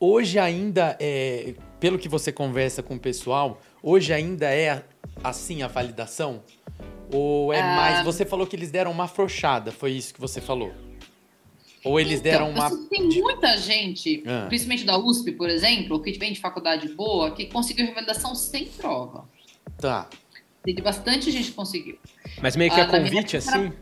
hoje ainda é, pelo que você conversa com o pessoal, hoje ainda é assim a validação? Ou é ah. mais. Você falou que eles deram uma afrouxada, foi isso que você falou? Ou eles então, deram uma. Tem muita gente, ah. principalmente da USP, por exemplo, que vem de faculdade boa, que conseguiu revalidação sem prova. Tá. Tem bastante gente que conseguiu. Mas meio que ah, a convite, assim?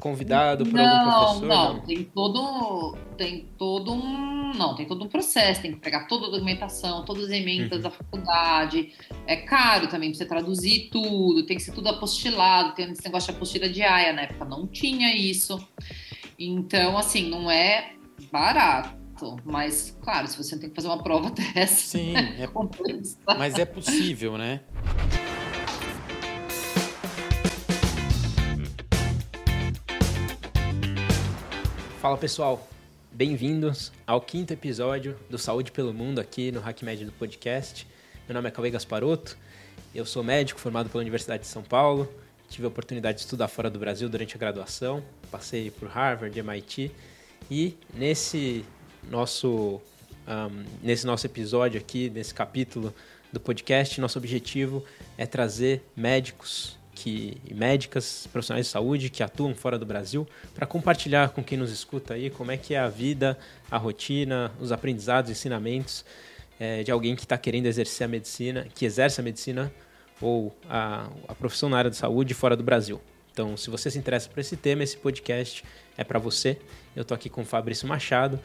Convidado por não, algum professor? Não, não, tem todo, tem todo um, não, tem todo um processo, tem que pegar toda a documentação, todas as emendas uhum. da faculdade. É caro também para você traduzir tudo, tem que ser tudo apostilado, tem esse negócio de apostila diária, na época não tinha isso. Então, assim, não é barato. Mas, claro, se você tem que fazer uma prova dessa. Sim, é, é mas é possível, né? Fala pessoal, bem-vindos ao quinto episódio do Saúde pelo Mundo aqui no HackMed do podcast. Meu nome é Cauê Gasparotto, eu sou médico formado pela Universidade de São Paulo, tive a oportunidade de estudar fora do Brasil durante a graduação, passei por Harvard, MIT e nesse nosso, um, nesse nosso episódio aqui, nesse capítulo do podcast, nosso objetivo é trazer médicos que, e médicas, profissionais de saúde que atuam fora do Brasil, para compartilhar com quem nos escuta aí como é que é a vida, a rotina, os aprendizados, ensinamentos é, de alguém que está querendo exercer a medicina, que exerce a medicina ou a, a profissão na área de saúde fora do Brasil. Então, se você se interessa por esse tema, esse podcast é para você. Eu estou aqui com o Fabrício Machado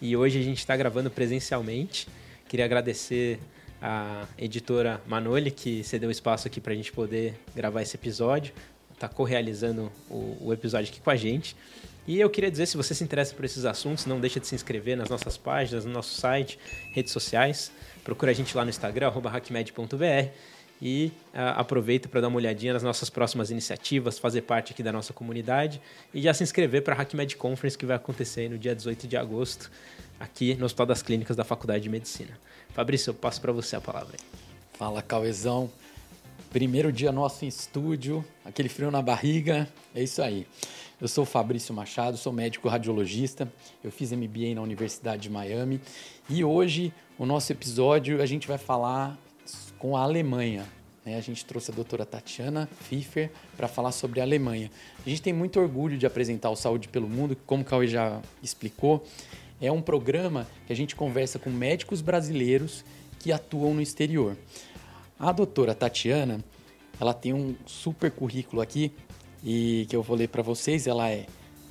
e hoje a gente está gravando presencialmente. Queria agradecer a editora Manoli, que cedeu espaço aqui para a gente poder gravar esse episódio. Está co-realizando o, o, episódio aqui com a gente. E eu queria dizer, se você se interessa por esses assuntos, não deixa de se inscrever nas nossas páginas, no nosso site, redes sociais. Procura a gente lá no Instagram, hackmed.br e uh, aproveita para dar uma olhadinha nas nossas próximas iniciativas, fazer parte aqui da nossa comunidade e já se inscrever para a HackMed Conference que vai acontecer no dia 18 de agosto aqui no Hospital das Clínicas da Faculdade de Medicina. Fabrício, eu passo para você a palavra. Fala, Cauezão. Primeiro dia nosso em estúdio, aquele frio na barriga, é isso aí. Eu sou Fabrício Machado, sou médico radiologista, eu fiz MBA na Universidade de Miami e hoje o nosso episódio a gente vai falar com a Alemanha. Né? A gente trouxe a doutora Tatiana Pfiffer para falar sobre a Alemanha. A gente tem muito orgulho de apresentar o Saúde pelo Mundo, como o Cauê já explicou, é um programa que a gente conversa com médicos brasileiros que atuam no exterior. A doutora Tatiana, ela tem um super currículo aqui e que eu vou ler para vocês. Ela é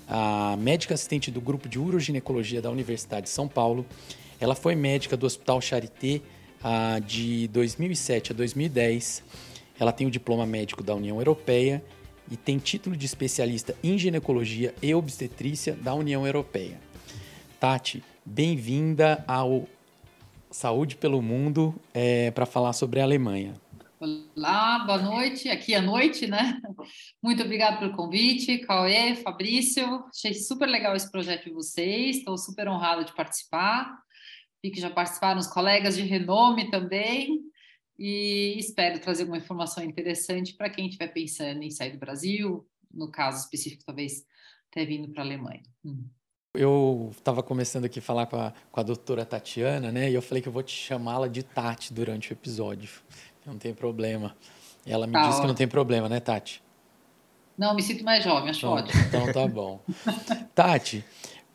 a médica assistente do grupo de uroginecologia da Universidade de São Paulo. Ela foi médica do Hospital Charité ah, de 2007 a 2010. Ela tem o diploma médico da União Europeia e tem título de especialista em ginecologia e obstetrícia da União Europeia. Tati, bem-vinda ao Saúde pelo Mundo é, para falar sobre a Alemanha. Olá, boa noite. Aqui é noite, né? Muito obrigada pelo convite, Cauê, Fabrício. Achei super legal esse projeto de vocês. Estou super honrada de participar. Vi que já participaram os colegas de renome também. E espero trazer uma informação interessante para quem estiver pensando em sair do Brasil, no caso específico, talvez até vindo para a Alemanha. Hum eu estava começando aqui a falar com a, com a doutora Tatiana, né? E eu falei que eu vou te chamá-la de Tati durante o episódio. Não tem problema. Ela me tá disse que não tem problema, né, Tati? Não, me sinto mais jovem, acho então, ótimo. Então tá bom. Tati,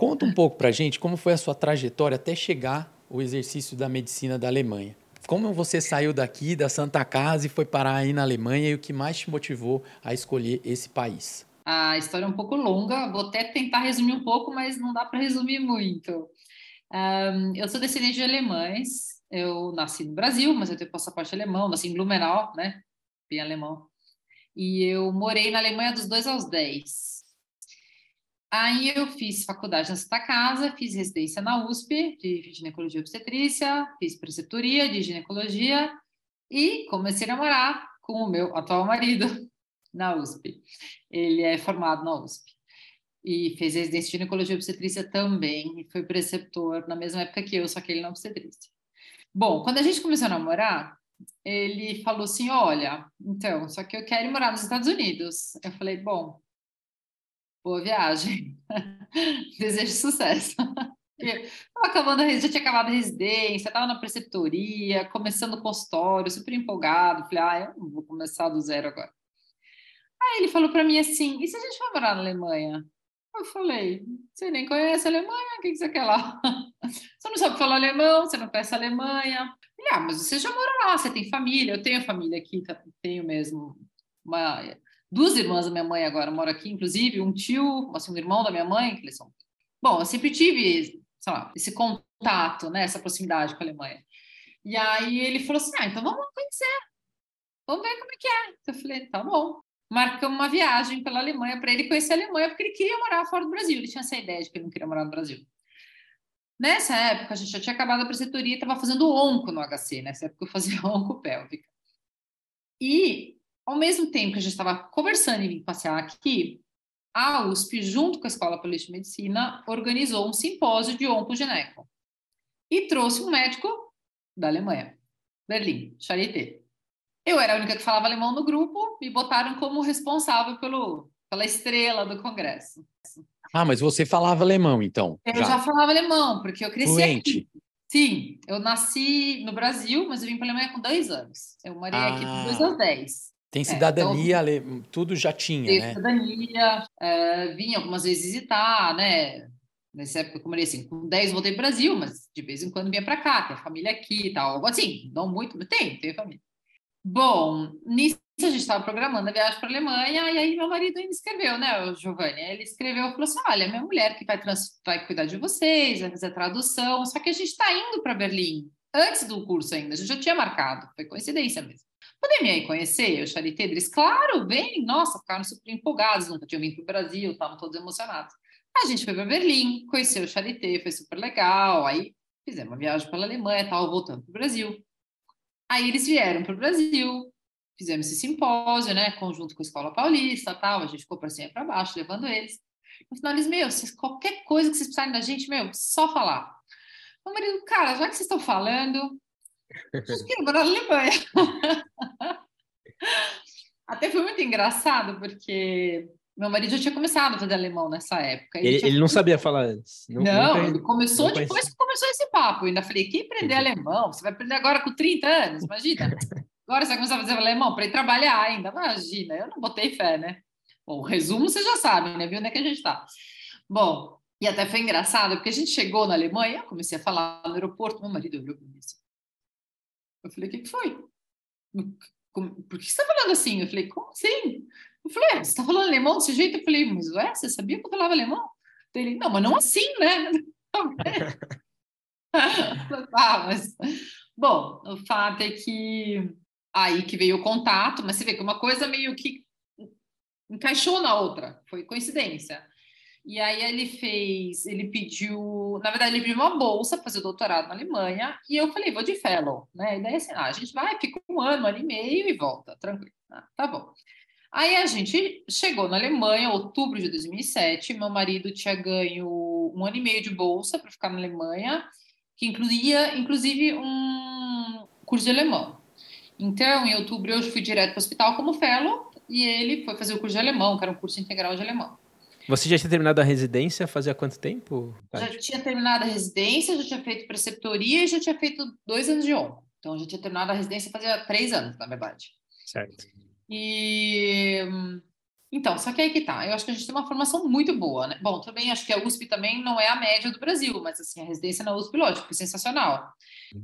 conta um pouco pra gente como foi a sua trajetória até chegar o exercício da medicina da Alemanha. Como você saiu daqui, da Santa Casa, e foi parar aí na Alemanha e o que mais te motivou a escolher esse país? A história é um pouco longa, vou até tentar resumir um pouco, mas não dá para resumir muito. Um, eu sou descendente de alemães, eu nasci no Brasil, mas eu tenho passaporte alemão, nasci em Blumenau, né? Bem alemão. E eu morei na Alemanha dos 2 aos 10. Aí eu fiz faculdade na Santa Casa, fiz residência na USP de ginecologia e obstetrícia, fiz preceptoria de ginecologia e comecei a namorar com o meu atual marido, na USP. Ele é formado na USP. E fez residência de ginecologia e obstetrícia também, e foi preceptor na mesma época que eu, só que ele na obstetrícia. Bom, quando a gente começou a namorar, ele falou assim: Olha, então, só que eu quero morar nos Estados Unidos. Eu falei: Bom, boa viagem, desejo sucesso. Estava acabando, já tinha acabado a residência, estava na preceptoria, começando o consultório, super empolgado. Falei, ah, eu vou começar do zero agora. Aí ele falou para mim assim: e se a gente for morar na Alemanha? Eu falei: você nem conhece a Alemanha, o que, você quer lá? Você não sabe falar alemão, você não conhece a Alemanha. Falei, ah, mas você já mora lá, você tem família, eu tenho família aqui, tá, tenho mesmo. Uma, duas irmãs da minha mãe agora moram aqui, inclusive, um tio, assim, um irmão da minha mãe, que eles são. Bom, eu sempre tive sei lá, esse contato, né, essa proximidade com a Alemanha. E aí ele falou assim: ah, então vamos conhecer, vamos ver como é que é. Eu falei: tá bom. Marcamos uma viagem pela Alemanha para ele conhecer a Alemanha, porque ele queria morar fora do Brasil. Ele tinha essa ideia de que ele não queria morar no Brasil. Nessa época, a gente já tinha acabado a preceptoria e estava fazendo onco no HC. Nessa época, eu fazia onco pélvica. E, ao mesmo tempo que a gente estava conversando e vim passear aqui, a USP, junto com a Escola Paulista de Medicina, organizou um simpósio de oncogineco e trouxe um médico da Alemanha, Berlim, Charité. Eu era a única que falava alemão no grupo, me botaram como responsável pelo, pela estrela do congresso. Ah, mas você falava alemão, então? Eu já, já falava alemão, porque eu cresci Fluente. aqui. Sim, eu nasci no Brasil, mas eu vim para a Alemanha com dois anos. Eu morei ah. aqui de dois aos dez. Tem cidadania, é, então, tudo já tinha, tem né? cidadania, é, vim algumas vezes visitar, né? Nessa época, como eu assim, com 10 voltei para o Brasil, mas de vez em quando vinha para cá, tem a família aqui e tal. Assim, não muito, mas tem, tem família. Bom, nisso a gente estava programando a viagem para a Alemanha, e aí meu marido me escreveu, né, o Giovanni? Ele escreveu e falou assim: olha, minha mulher que vai, trans, vai cuidar de vocês, vai fazer a tradução, só que a gente está indo para Berlim, antes do curso ainda, a gente já tinha marcado, foi coincidência mesmo. Podem me conhecer, o Charité? Eles, claro, vem. Nossa, ficaram super empolgados, nunca tinham vindo para o Brasil, estavam todos emocionados. A gente foi para Berlim, conheceu o Charité, foi super legal. Aí fizemos uma viagem pela Alemanha, tal, voltando para o Brasil. Aí eles vieram para o Brasil, fizemos esse simpósio, né, conjunto com a Escola Paulista, tal, a gente ficou para cima e para baixo, levando eles. No final, eles, meu, qualquer coisa que vocês precisarem da gente, meu, só falar. Meu marido, cara, já que vocês estão falando, Acho que na Alemanha. Até foi muito engraçado, porque meu marido já tinha começado a fazer alemão nessa época. Ele, ele, ele não sabia falar antes. Não, não ele começou não depois que começou esse papo. Eu ainda falei, quem aprender alemão? Você vai aprender agora com 30 anos, imagina. Agora você vai começar a fazer alemão para ir trabalhar ainda. Imagina, eu não botei fé, né? Bom, o resumo você já sabe, né? Viu onde é que a gente está. Bom, e até foi engraçado, porque a gente chegou na Alemanha, eu comecei a falar no aeroporto, meu marido olhou para mim assim, eu falei, o que, que foi? Por que você está falando assim? Eu falei, como assim? Eu falei, você está falando alemão desse jeito? Eu falei, mas ué, você sabia que eu falava alemão? Ele, não, mas não assim, né? ah, mas... Bom, o fato é que aí que veio o contato, mas você vê que uma coisa meio que encaixou na outra, foi coincidência. E aí ele fez, ele pediu, na verdade, ele pediu uma bolsa para fazer doutorado na Alemanha, e eu falei, vou de fellow, né? E daí assim, ah, a gente vai, fica um ano, um ano e meio e volta, tranquilo. Ah, tá bom. Aí a gente chegou na Alemanha, outubro de 2007, meu marido tinha ganho um ano e meio de bolsa para ficar na Alemanha, que incluía, inclusive, um curso de alemão. Então, em outubro, eu fui direto para o hospital como fellow, e ele foi fazer o curso de alemão, que era um curso integral de alemão. Você já tinha terminado a residência fazia quanto tempo? Já tinha terminado a residência, já tinha feito preceptoria e já tinha feito dois anos de honra. Então, já tinha terminado a residência fazia três anos, na verdade. Certo. E... Então, só que aí que tá. Eu acho que a gente tem uma formação muito boa, né? Bom, também acho que a USP também não é a média do Brasil, mas assim, a residência na USP, lógico, foi sensacional.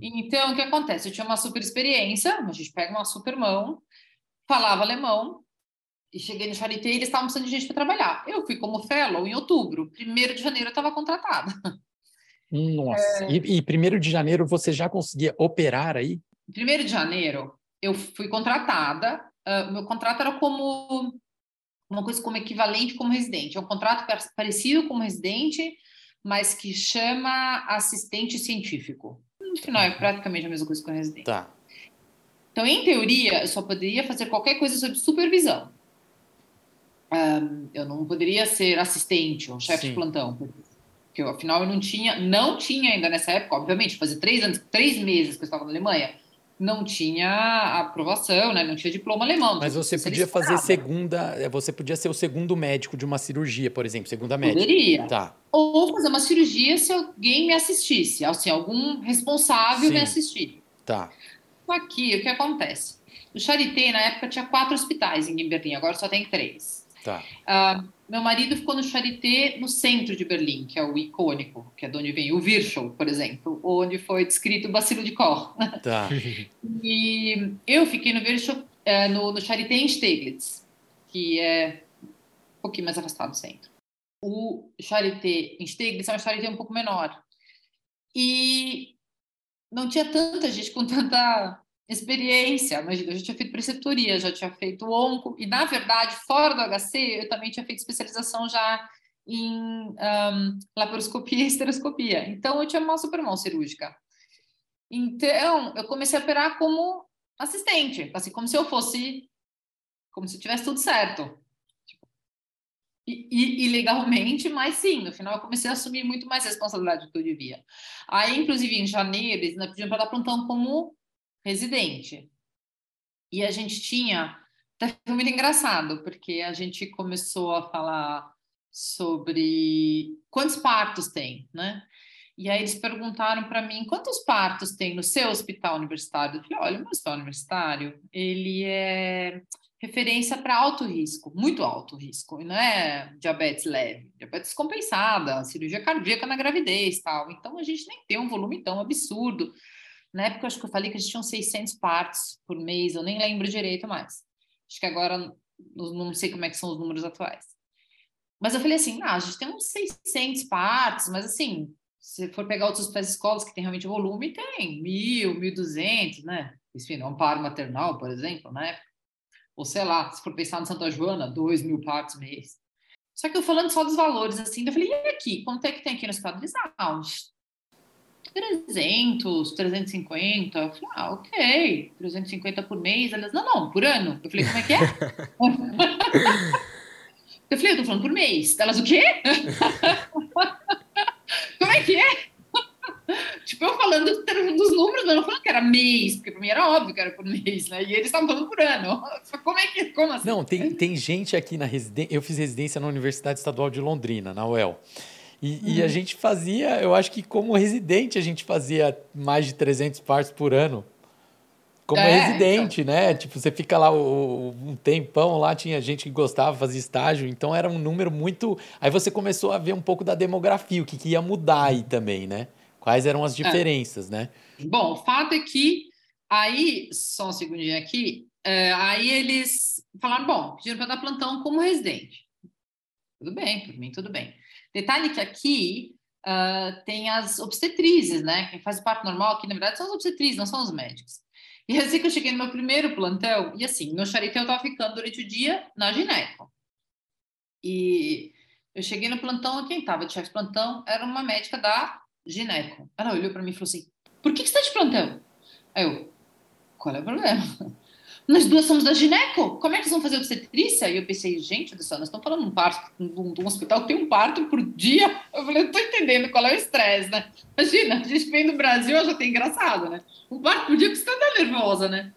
Então, o que acontece? Eu tinha uma super experiência, a gente pega uma super mão, falava alemão, e cheguei no Charité e eles estavam precisando de gente para trabalhar. Eu fui como fellow em outubro. Primeiro de janeiro eu estava contratada. Nossa. É... E, e primeiro de janeiro você já conseguia operar aí? Primeiro de janeiro eu fui contratada. Uh, meu contrato era como uma coisa como equivalente como residente. É um contrato parecido com residente, mas que chama assistente científico. No final é praticamente a mesma coisa que residente. Tá. Então, em teoria, eu só poderia fazer qualquer coisa sob supervisão. Um, eu não poderia ser assistente ou chefe de plantão, porque eu, afinal eu não tinha, não tinha ainda nessa época, obviamente, fazer três anos, três meses que eu estava na Alemanha, não tinha aprovação, né? Não tinha diploma alemão. Mas você podia fazer segunda, é, você podia ser o segundo médico de uma cirurgia, por exemplo, segunda médica. Poderia. Tá. Ou fazer uma cirurgia se alguém me assistisse, assim, algum responsável Sim. me assistir. Tá. Aqui, o que acontece? O Charité, na época, tinha quatro hospitais em Berlim, agora só tem três. Tá. Uh, meu marido ficou no Charité, no centro de Berlim, que é o icônico, que é de onde vem o Virchow, por exemplo, onde foi descrito o bacilo de Koch. Tá. e eu fiquei no Virchow, é, no, no Charité em Steglitz, que é um pouquinho mais afastado do centro. O Charité em Steglitz é um Charité um pouco menor. E não tinha tanta gente com tanta experiência. Imagina, eu já tinha feito preceptoria, já tinha feito onco, e na verdade, fora do HC, eu também tinha feito especialização já em um, laparoscopia e esteroscopia. Então, eu tinha uma super mão cirúrgica. Então, eu comecei a operar como assistente, assim, como se eu fosse, como se tivesse tudo certo. E, e, e, legalmente, mas sim, no final eu comecei a assumir muito mais responsabilidade do que eu devia. Aí, inclusive, em janeiro, eles me pediam para dar plantão como residente. E a gente tinha. Foi muito engraçado, porque a gente começou a falar sobre quantos partos tem, né? E aí eles perguntaram para mim quantos partos tem no seu hospital universitário. Eu falei, olha, o meu hospital universitário, ele é referência para alto risco, muito alto risco, e não é diabetes leve, diabetes compensada, cirurgia cardíaca na gravidez, tal. Então a gente nem tem um volume tão absurdo na época, acho que eu falei que a gente tinha 600 partes por mês, eu nem lembro direito mais. Acho que agora não sei como é que são os números atuais. Mas eu falei assim, ah, a gente tem uns 600 partes, mas assim, se for pegar outras escolas que tem realmente volume, tem 1.000, 1.200, né? Enfim, um par maternal, por exemplo, né? Ou sei lá, se for pensar no Santa Joana, 2 mil partes mês. Só que eu falando só dos valores, assim, eu falei, e aqui? Quanto é que tem aqui no estado? Eles, ah, 300, 350. Eu falei, ah, ok, 350 por mês. Elas, não, não, por ano. Eu falei, como é que é? eu falei, eu tô falando por mês. Elas, o quê? como é que é? tipo, eu falando dos números, mas não falando que era mês, porque para mim era óbvio que era por mês, né? E eles estavam falando por ano. Como é que, como assim? Não, tem, tem gente aqui na residência, eu fiz residência na Universidade Estadual de Londrina, na UEL. E, uhum. e, a gente fazia, eu acho que como residente a gente fazia mais de 300 partes por ano. Como é, residente, então. né? Tipo, você fica lá o, um tempão lá, tinha gente que gostava, fazia estágio, então era um número muito. Aí você começou a ver um pouco da demografia, o que, que ia mudar aí também, né? Quais eram as é. diferenças, é. né? Bom, o fato é que aí, só um segundinho aqui, é, aí eles falaram: bom, pediram para dar plantão como residente. Tudo bem, por mim, tudo bem. Detalhe que aqui uh, tem as obstetrizes, né? Quem faz parto normal aqui, na verdade, são as obstetrizes, não são os médicos. E assim que eu cheguei no meu primeiro plantão, e assim, meu eu tava ficando durante o dia na gineco. E eu cheguei no plantão, quem tava de chefe de plantão era uma médica da gineco. Ela olhou para mim e falou assim: Por que, que você tá de plantão? Aí eu, qual é o problema? Nós duas somos da gineco, como é que eles vão fazer obstetrícia? E eu pensei, gente do céu, nós estamos falando de um parto, de um, hospital que tem um parto por dia. Eu falei, não estou entendendo qual é o estresse, né? Imagina, a gente vem do Brasil, já tem engraçado, né? Um parto por dia que você está nervosa, né?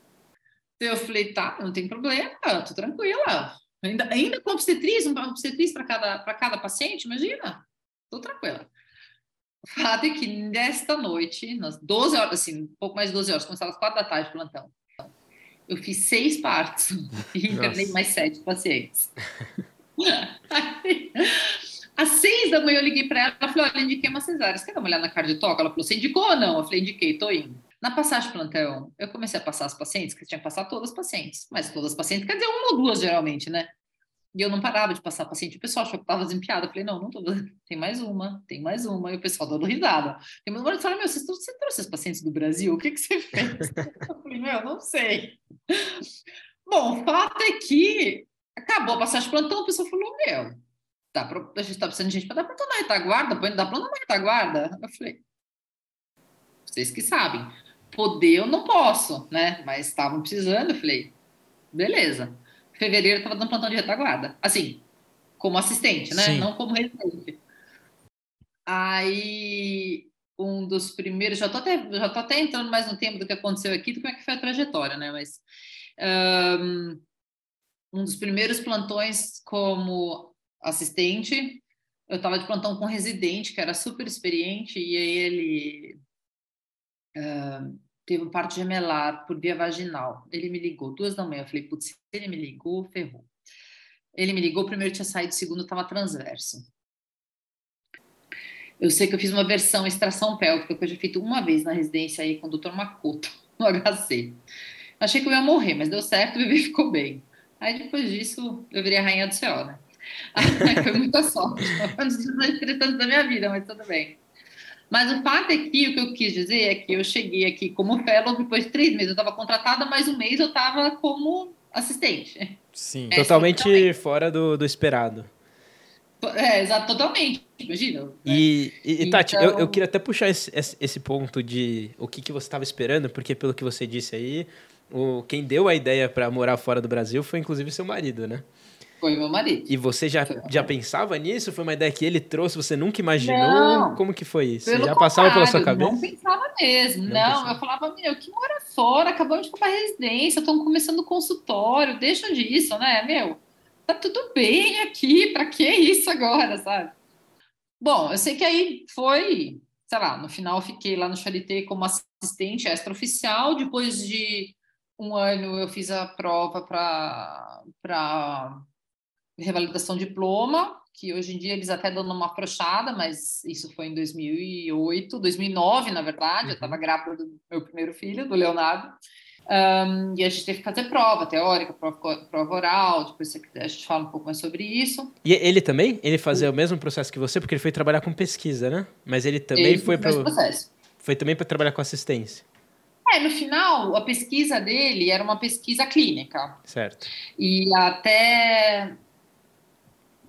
Então eu falei, tá, não tem problema, tô tranquila. Ainda, ainda com obstetriz, um obstetriz para cada, cada paciente, imagina, tô tranquila. O fato é que nesta noite, nas 12 horas, assim, um pouco mais de 12 horas, começava às 4 da tarde plantão eu fiz seis partos e internei mais sete pacientes. às seis da manhã eu liguei para ela, ela falou, olha, indiquei uma cesárea, você quer dar uma olhada na cardiotoca? Ela falou, você indicou ou não? Eu falei, indiquei, tô indo. Na passagem plantão, eu comecei a passar as pacientes, que tinha que passar todas as pacientes, mas todas as pacientes, quer dizer, uma ou duas geralmente, né? E eu não parava de passar paciente. O pessoal achou que estava desempiada. Eu falei, não, não tô. Tem mais uma, tem mais uma. E o pessoal dando risada. Tem uma hora que fala, meu, você, trouxe os pacientes do Brasil? O que, que você fez? eu falei, meu, não sei. Bom, o fato é que acabou a passagem de plantão, o pessoal falou, meu, pra, a gente está precisando de gente para dar plantão na retaguarda, põe dar plantão na retaguarda. Eu falei, vocês que sabem. Poder eu não posso, né? Mas estavam precisando. Eu falei, beleza fevereiro estava dando plantão de retaguarda. Assim, como assistente, né? Sim. Não como residente. Aí um dos primeiros, já estou até, já tô até entrando mais no tempo do que aconteceu aqui, do como é que foi a trajetória, né? Mas um, um dos primeiros plantões como assistente, eu estava de plantão com um residente que era super experiente e aí ele uh, teve um parto gemelar por via vaginal. Ele me ligou duas da manhã, eu falei, putz, ele me ligou, ferrou. Ele me ligou, primeiro tinha saído, segundo estava transverso. Eu sei que eu fiz uma versão extração pélvica que eu já fiz uma vez na residência aí com o Dr. Makoto, no HC. Achei que eu ia morrer, mas deu certo, o bebê ficou bem. Aí depois disso, eu virei a rainha do céu, né? Foi muita sorte. Foi um dos mais da minha vida, mas tudo bem. Mas o fato é que o que eu quis dizer é que eu cheguei aqui como fellow depois de três meses. Eu estava contratada, mais um mês eu estava como assistente. Sim. É, totalmente fora do, do esperado. É, exato, totalmente. Imagina. Né? E, e, Tati, eu, eu então queria até puxar esse, esse ponto de o que, que você estava esperando, porque pelo que você disse aí, o, quem deu a ideia para morar fora do Brasil foi inclusive seu marido, né? Foi meu marido. E você já, já pensava nisso? Foi uma ideia que ele trouxe, você nunca imaginou? Não, Como que foi isso? já passava pela sua cabeça? Não pensava mesmo. Não, não eu falava, meu, que mora fora, acabamos de comprar residência, estão começando o consultório, deixa disso, né, meu? Tá tudo bem aqui, para que isso agora, sabe? Bom, eu sei que aí foi, sei lá, no final eu fiquei lá no Charité como assistente extraoficial, depois de um ano eu fiz a prova para revalidação de diploma, que hoje em dia eles até dão uma afrouxada, mas isso foi em 2008, 2009, na verdade, eu estava uhum. grávida do meu primeiro filho, do Leonardo, um, e a gente teve que fazer prova teórica, prova, prova oral, depois a gente fala um pouco mais sobre isso. E ele também? Ele fazia o mesmo processo que você? Porque ele foi trabalhar com pesquisa, né? Mas ele também ele foi para Foi também para trabalhar com assistência. É, no final, a pesquisa dele era uma pesquisa clínica. Certo. E até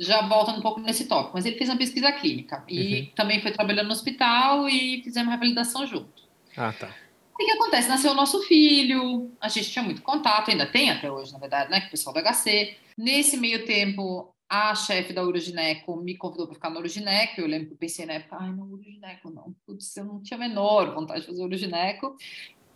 já volta um pouco nesse tópico, mas ele fez uma pesquisa clínica e uhum. também foi trabalhando no hospital e fizemos uma revalidação junto. Ah, tá. O que acontece? Nasceu o nosso filho, a gente tinha muito contato, ainda tem até hoje, na verdade, né, com o pessoal do HC. Nesse meio tempo, a chefe da Urogineco me convidou para ficar no Urogineco. Eu lembro que eu pensei na época, ai, não, Urogineco não. Putz, eu não tinha a menor vontade de fazer Urogineco.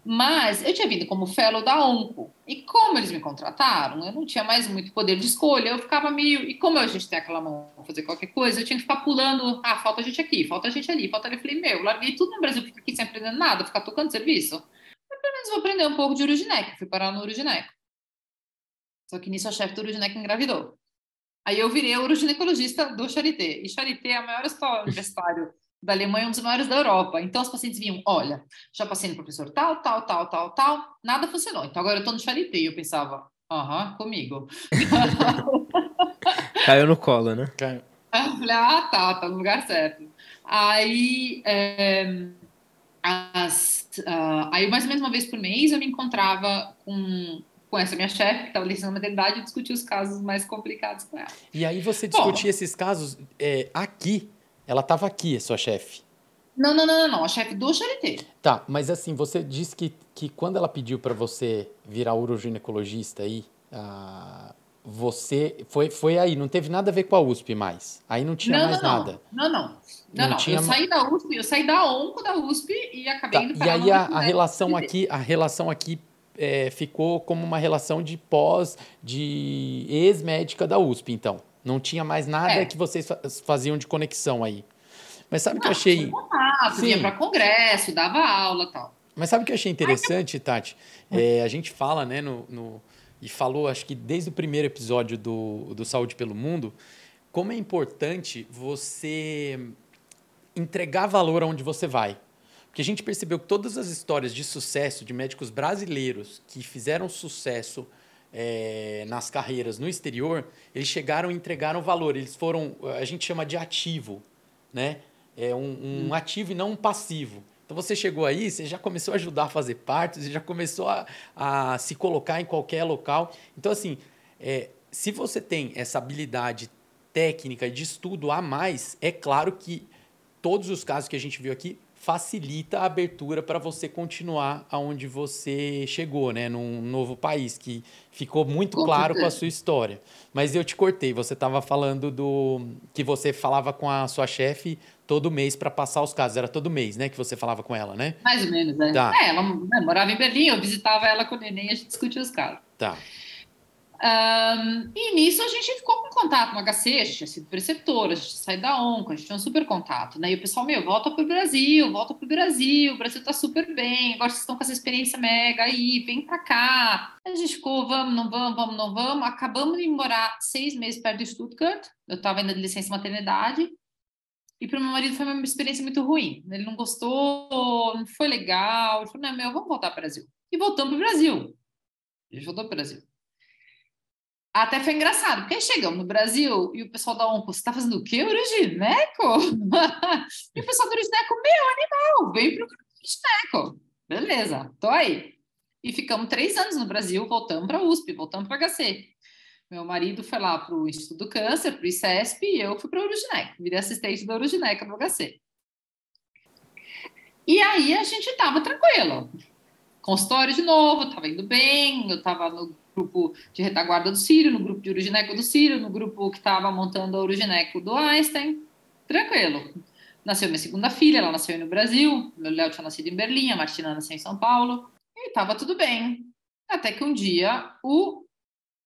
Mas eu tinha vindo como fellow da ONCO. E como eles me contrataram, eu não tinha mais muito poder de escolha. Eu ficava meio. E como a gente tem aquela mão fazer qualquer coisa, eu tinha que ficar pulando. Ah, falta gente aqui, falta gente ali, falta ali. Eu falei, meu, larguei tudo no Brasil, fico aqui sem aprender nada, ficar tocando serviço. Mas pelo menos vou aprender um pouco de Urugineco. Fui parar no Urugineco. Só que nisso a chefe do Urugineco engravidou. Aí eu virei uroginecologista do Charité. E Charité é a maior escola universitária da Alemanha é um dos maiores da Europa. Então, os pacientes vinham, olha, já passei no professor tal, tal, tal, tal, tal, nada funcionou. Então, agora eu estou no Charité. E eu pensava, aham, comigo. Caiu no colo, né? Caiu. Eu falei, ah, tá, tá no lugar certo. Aí, é, as, uh, aí, mais ou menos uma vez por mês, eu me encontrava com, com essa minha chefe, que estava licença maternidade, e discutia os casos mais complicados com ela. E aí você discutia Bom, esses casos é, aqui ela estava aqui, a sua chefe. Não, não, não, não, não, a chefe do Charité. Tá, mas assim, você disse que, que quando ela pediu para você virar uroginecologista aí, ah, você foi, foi aí, não teve nada a ver com a USP mais. Aí não tinha não, mais não, nada. Não, não. Não, não. não. Tinha... Eu saí da USP, eu saí da ONCO da USP e acabei tá, indo para E aí a, a relação aqui, a relação aqui é, ficou como uma relação de pós, de ex-médica da USP, então. Não tinha mais nada é. que vocês faziam de conexão aí. Mas sabe o que eu achei. Contato, ia para congresso, dava aula tal. Mas sabe o que eu achei interessante, Tati? É, a gente fala, né, no, no, e falou, acho que desde o primeiro episódio do, do Saúde pelo Mundo, como é importante você entregar valor aonde você vai. Porque a gente percebeu que todas as histórias de sucesso de médicos brasileiros que fizeram sucesso é, nas carreiras no exterior, eles chegaram e entregaram valor. Eles foram, a gente chama de ativo, né? É um, um hum. ativo e não um passivo. Então você chegou aí, você já começou a ajudar a fazer parte, você já começou a, a se colocar em qualquer local. Então, assim, é, se você tem essa habilidade técnica de estudo a mais, é claro que todos os casos que a gente viu aqui facilita a abertura para você continuar aonde você chegou, né, num novo país que ficou muito claro com a sua história. Mas eu te cortei, você estava falando do que você falava com a sua chefe todo mês para passar os casos. Era todo mês, né, que você falava com ela, né? Mais ou menos, né? Tá. É, ela né, morava em Berlim, eu visitava ela com o neném e a gente discutia os casos. Tá. Um, e nisso a gente ficou com contato no HC, a gente tinha sido preceptora, a gente saído da ONCO, a gente tinha um super contato, né? E o pessoal, meu, volta pro Brasil, volta pro Brasil, o Brasil tá super bem, agora vocês estão com essa experiência mega aí, vem pra cá. A gente ficou, vamos, não vamos, vamos, não vamos. Acabamos de morar seis meses perto de Stuttgart, eu tava ainda de licença maternidade, e para o meu marido foi uma experiência muito ruim. Ele não gostou, não foi legal. Ele falou: não, meu, vamos voltar para o Brasil. E voltamos para o Brasil. A gente voltou para o Brasil. Até foi engraçado, porque chegamos no Brasil e o pessoal da ONCO, você está fazendo o quê? Origineco? e o pessoal do Origineco, meu animal, vem para o Origineco. Beleza, tô aí. E ficamos três anos no Brasil, voltamos para a USP, voltamos para HC. Meu marido foi lá para o Instituto do Câncer, para o ICESP, e eu fui para o Urugineca, virei assistente da Urugineca no HC. E aí a gente estava tranquilo. Consultório de novo, estava indo bem, eu estava no grupo de retaguarda do Sírio, no grupo de urugineco do Sírio, no grupo que estava montando a urugineco do Einstein, tranquilo. Nasceu minha segunda filha, ela nasceu no Brasil, meu Léo tinha nascido em Berlim, a Martina nasceu em São Paulo, e estava tudo bem. Até que um dia o,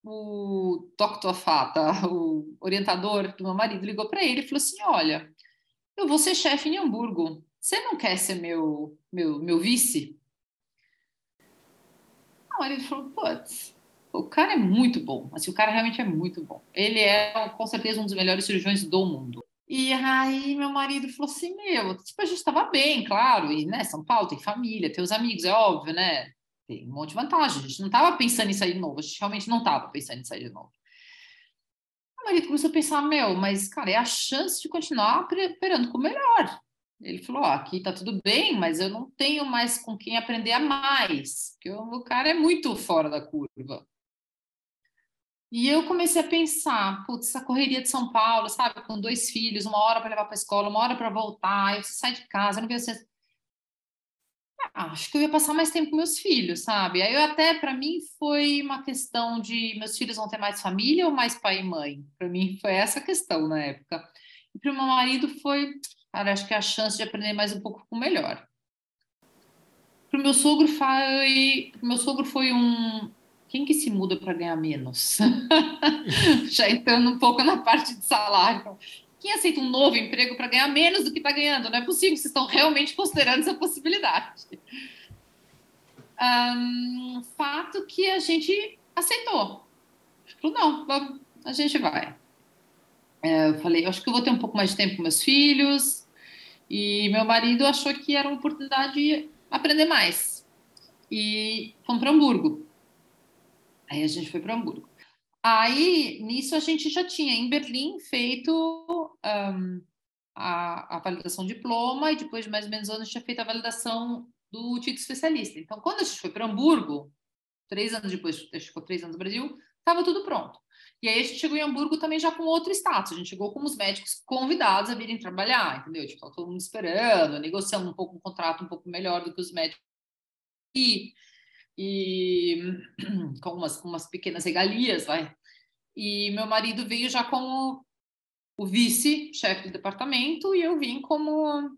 o Dr. Fata, o orientador do meu marido, ligou para ele e falou assim: Olha, eu vou ser chefe em Hamburgo, você não quer ser meu, meu, meu vice? O marido falou: Putz, o cara é muito bom. Assim, o cara realmente é muito bom. Ele é, com certeza, um dos melhores cirurgiões do mundo. E aí meu marido falou assim, meu, tipo, a gente estava bem, claro, e, né, São Paulo tem família, tem os amigos, é óbvio, né? Tem um monte de vantagem. A gente não estava pensando em sair de novo, a gente realmente não estava pensando em sair de novo. O marido começou a pensar, meu, mas, cara, é a chance de continuar operando com o melhor. Ele falou: oh, aqui tá tudo bem, mas eu não tenho mais com quem aprender a mais, porque o cara é muito fora da curva. E eu comecei a pensar, putz, essa correria de São Paulo, sabe, com dois filhos, uma hora para levar para a escola, uma hora para voltar, aí você sai de casa, não vê você. Ah, acho que eu ia passar mais tempo com meus filhos, sabe? Aí eu até, para mim, foi uma questão de meus filhos vão ter mais família ou mais pai e mãe? Para mim foi essa questão na época. E para o meu marido foi, cara, acho que a chance de aprender mais um pouco com melhor. Para o meu sogro foi, meu sogro foi um quem que se muda para ganhar menos? Já entrando um pouco na parte de salário. Quem aceita um novo emprego para ganhar menos do que está ganhando? Não é possível, vocês estão realmente considerando essa possibilidade. Um, fato que a gente aceitou. Falou, não, a gente vai. É, eu falei, eu acho que eu vou ter um pouco mais de tempo com meus filhos. E meu marido achou que era uma oportunidade de aprender mais. E fomos para Hamburgo. Aí a gente foi para Hamburgo. Aí, nisso, a gente já tinha em Berlim feito um, a, a, validação diploma e depois de mais ou menos anos tinha feito a validação do título especialista. Então, quando a gente foi para Hamburgo, três anos depois, a gente ficou três anos no Brasil, estava tudo pronto. E aí a gente chegou em Hamburgo também já com outro status. A gente chegou como os médicos convidados a virem trabalhar, entendeu? Tipo, todo mundo esperando, negociando um pouco um contrato um pouco melhor do que os médicos. E e com umas, umas pequenas regalias, vai. E meu marido veio já como o vice-chefe do departamento e eu vim como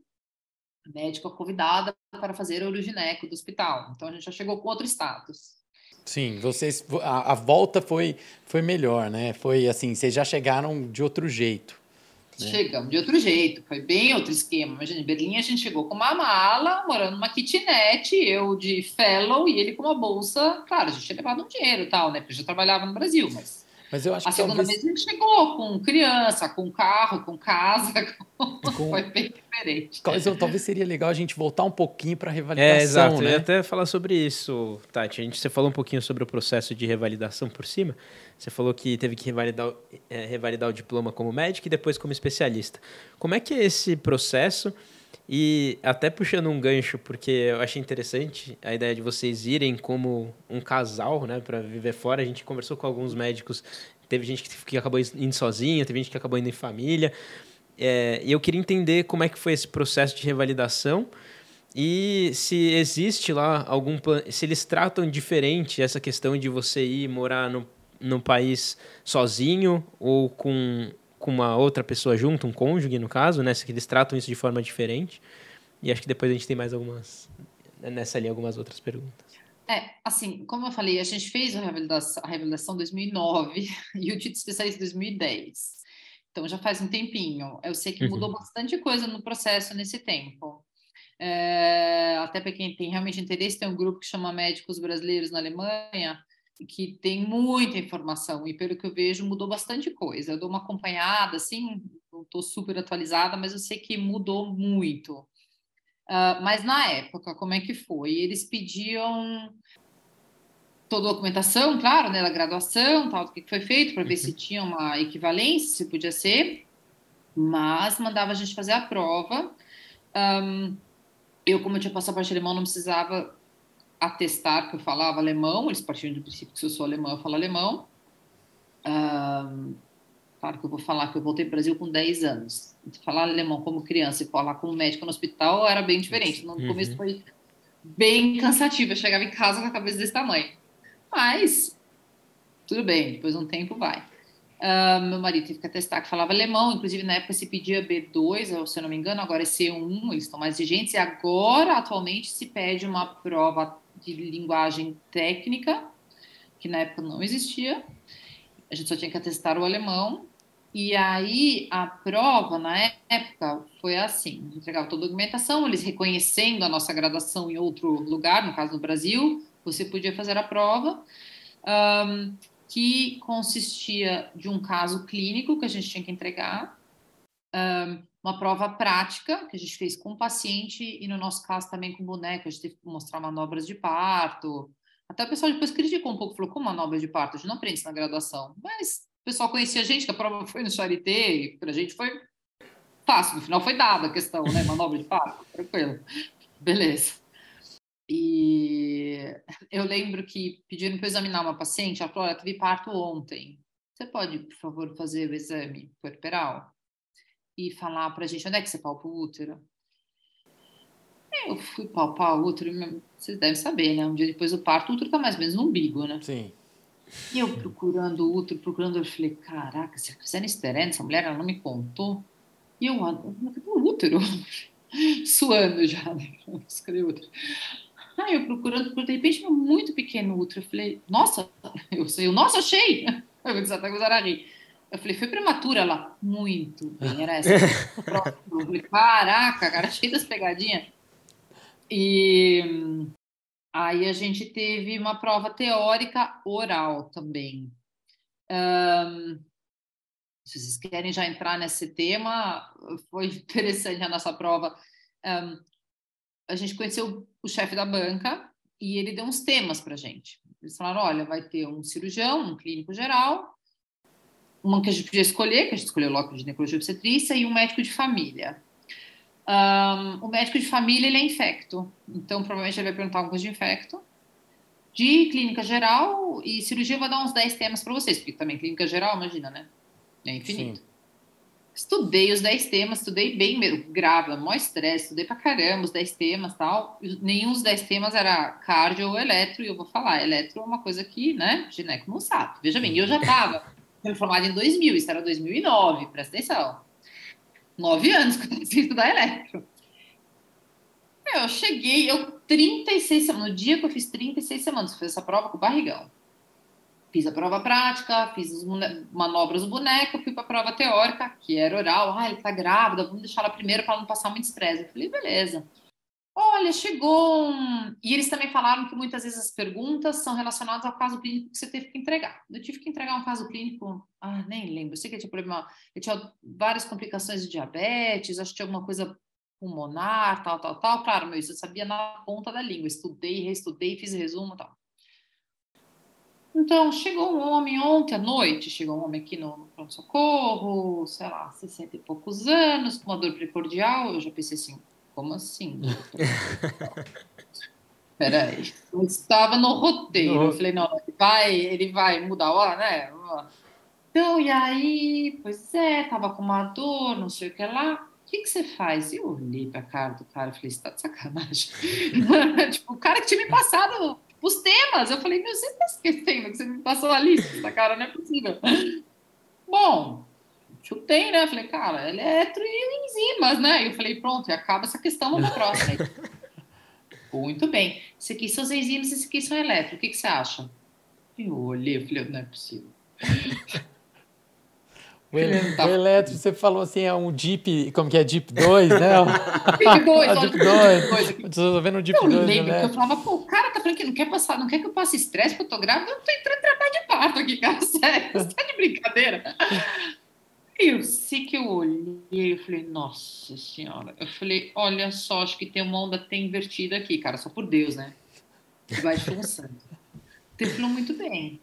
médica convidada para fazer urogineco do hospital. Então a gente já chegou com outro status. Sim, vocês a, a volta foi foi melhor, né? Foi assim, vocês já chegaram de outro jeito. Né? Chegamos de outro jeito, foi bem outro esquema. Imagina, em Berlim a gente chegou com uma mala, morando numa kitnet, eu de fellow e ele com uma bolsa. Claro, a gente tinha levado um dinheiro e tal, né? Porque eu já trabalhava no Brasil, mas mas eu acho a que segunda talvez... vez a gente chegou com criança, com carro, com casa, com... Com... foi bem diferente. Talvez, talvez seria legal a gente voltar um pouquinho para a revalidação, é, exato. né? Eu ia até falar sobre isso, Tati. A gente, você falou um pouquinho sobre o processo de revalidação por cima. Você falou que teve que revalidar, é, revalidar o diploma como médico e depois como especialista. Como é que é esse processo? E até puxando um gancho, porque eu achei interessante a ideia de vocês irem como um casal, né, para viver fora. A gente conversou com alguns médicos, teve gente que acabou indo sozinha, teve gente que acabou indo em família. É, e eu queria entender como é que foi esse processo de revalidação, E se existe lá algum se eles tratam diferente essa questão de você ir morar no, no país sozinho ou com, com uma outra pessoa junto, um cônjuge no caso, né? Se eles tratam isso de forma diferente. E acho que depois a gente tem mais algumas, nessa linha, algumas outras perguntas. É, assim, como eu falei, a gente fez a revalidação, em 2009 e o título especialista em 2010. Então já faz um tempinho. Eu sei que mudou uhum. bastante coisa no processo nesse tempo. É, até para quem tem realmente interesse, tem um grupo que chama Médicos Brasileiros na Alemanha, que tem muita informação, e pelo que eu vejo, mudou bastante coisa. Eu dou uma acompanhada, assim, não estou super atualizada, mas eu sei que mudou muito. Uh, mas na época, como é que foi? Eles pediam toda a documentação, claro, né, da graduação, tal, do que foi feito, para ver se uhum. tinha uma equivalência, se podia ser, mas mandava a gente fazer a prova. Um, eu, como eu tinha passaporte alemão, não precisava atestar que eu falava alemão, eles partiam do princípio que se eu sou alemão, eu falo alemão. Claro que eu vou falar que eu voltei para o Brasil com 10 anos. Falar alemão como criança e falar como médico no hospital era bem diferente. No uhum. começo foi bem cansativo. Eu chegava em casa com a cabeça desse tamanho. Mas, tudo bem, depois de um tempo vai. Uh, meu marido teve que atestar que falava alemão, inclusive na época se pedia B2, se eu não me engano, agora é C1, eles estão mais exigentes, e agora, atualmente, se pede uma prova de linguagem técnica, que na época não existia, a gente só tinha que atestar o alemão, e aí a prova, na época, foi assim: entregava toda a documentação, eles reconhecendo a nossa graduação em outro lugar, no caso no Brasil, você podia fazer a prova. Um, que consistia de um caso clínico que a gente tinha que entregar, uma prova prática que a gente fez com o paciente e no nosso caso também com boneco, a gente teve que mostrar manobras de parto. Até o pessoal depois criticou um pouco, falou, como manobras de parto? A gente não aprende isso na graduação. Mas o pessoal conhecia a gente, que a prova foi no Charité, e para a gente foi fácil, no final foi dada a questão, né? Manobra de parto, tranquilo. Beleza. E eu lembro que pediram para examinar uma paciente, ela falou: Olha, tive parto ontem. Você pode, por favor, fazer o exame puerperal? E falar para a gente onde é que você palpa o útero? Eu fui palpar o útero, vocês devem saber, né? Um dia depois do parto, o útero está mais ou menos no umbigo, né? Sim. E eu procurando o útero, procurando, eu falei: Caraca, se você não esterene, essa mulher, ela não me contou. E eu, o útero? Suando já, né? Cadê o útero? Aí eu procurando, de repente, muito pequeno útero. Eu falei, nossa, eu sei, nossa, achei! Eu disse até a rir. Eu falei, foi prematura ela? Muito bem, era essa. eu falei, caraca, cara, cheio das pegadinhas. E aí a gente teve uma prova teórica oral também. Um, se vocês querem já entrar nesse tema, foi interessante a nossa prova. Um, a gente conheceu o chefe da banca e ele deu uns temas para gente. Eles falaram: olha, vai ter um cirurgião, um clínico geral, uma que a gente podia escolher, que a gente escolheu logo de ginecologia obstetrícia, e um médico de família. Um, o médico de família ele é infecto, então provavelmente ele vai perguntar alguma coisa de infecto. De clínica geral e cirurgia, eu vou dar uns 10 temas para vocês, porque também clínica geral, imagina, né? É infinito. Sim. Estudei os 10 temas, estudei bem mesmo, grava, mó estresse, estudei pra caramba os 10 temas tal. Nenhum dos 10 temas era cardio ou eletro, e eu vou falar, eletro é uma coisa que, né, gineco não sabe. Veja bem, eu já tava formada em 2000, isso era 2009, presta atenção. Nove anos que eu comecei a estudar eletro. Eu cheguei, eu 36 semanas, no dia que eu fiz 36 semanas, fiz essa prova com o barrigão. Fiz a prova prática, fiz as manobras do boneco, fui para a prova teórica, que era oral. Ah, ele está grávida, vamos deixar ela primeiro para não passar muito estresse. Eu falei, beleza. Olha, chegou um... E eles também falaram que muitas vezes as perguntas são relacionadas ao caso clínico que você teve que entregar. Eu tive que entregar um caso clínico, ah, nem lembro, eu sei que eu tinha problema, eu tinha várias complicações de diabetes, acho que tinha alguma coisa pulmonar, tal, tal, tal. Claro, meu, isso eu sabia na ponta da língua, estudei, reestudei, fiz resumo, tal. Então, chegou um homem ontem à noite, chegou um homem aqui no pronto-socorro, sei lá, 60 e poucos anos, com uma dor precordial. Eu já pensei assim, como assim? Peraí, eu estava no roteiro. Eu falei, não, ele vai, ele vai mudar a hora, né? Então, e aí, pois é, tava com uma dor, não sei o que lá. que, que você faz? E eu olhei pra cara do cara e falei, você tá de sacanagem. tipo, o cara que tinha me passado os temas. Eu falei, meu, você tá esquecendo que você me passou a lista cara, não é possível. Bom, chutei, né? Falei, cara, eletro e enzimas, né? E eu falei, pronto, e acaba essa questão na próxima. Muito bem. Esse aqui são as enzimas, esse aqui são eletro. O que, que você acha? Eu olhei, eu falei, não é possível. O, ele, tá. o elétrico, você falou assim, é um Jeep, como que é? Jeep 2, né? Jeep 2, ah, Jeep 2. Estou vendo o Jeep eu 2. Eu lembro que eu falava, pô, o cara tá falando que não quer passar, não quer que eu passe estresse, porque eu tô grávida, eu tô entrando em trabalho de parto aqui, cara, sério, você tá de brincadeira? Eu sei que eu olhei e falei, nossa senhora. Eu falei, olha só, acho que tem uma onda até invertida aqui, cara, só por Deus, né? Vai funcionando. Ele falou, muito bem.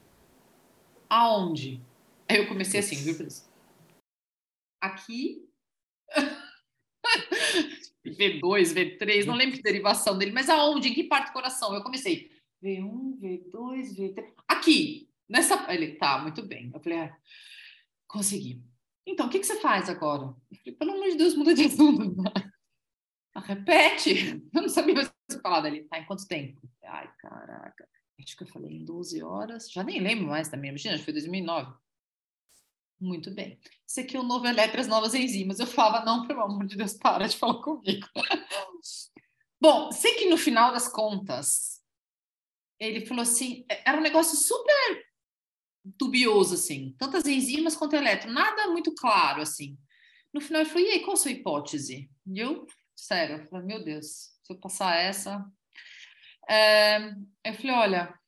Aonde? Aí eu comecei assim, viu, aqui. V2, V3, não lembro que derivação dele, mas aonde? Em que parte do coração? Eu comecei. V1, V2, V3. Aqui! Nessa. Ele, tá, muito bem. Eu falei, ah, consegui. Então, o que, que você faz agora? Eu falei, pelo amor de Deus, muda de assunto. Ah, repete. Eu não sabia mais falar dele. Tá, em quanto tempo? Ai, caraca. Acho que eu falei em 12 horas. Já nem lembro mais também. Imagina, acho que foi 2009. Muito bem. Isso aqui é o novo Eletras Novas Enzimas. Eu falava, não, pelo amor de Deus, para de falar comigo. Bom, sei que no final das contas, ele falou assim, é, era um negócio super dubioso, assim. Tantas enzimas quanto eletro, nada muito claro, assim. No final ele falou, e aí, qual a sua hipótese? E eu, sério, eu falei, meu Deus, se eu passar essa... É, eu falei, olha,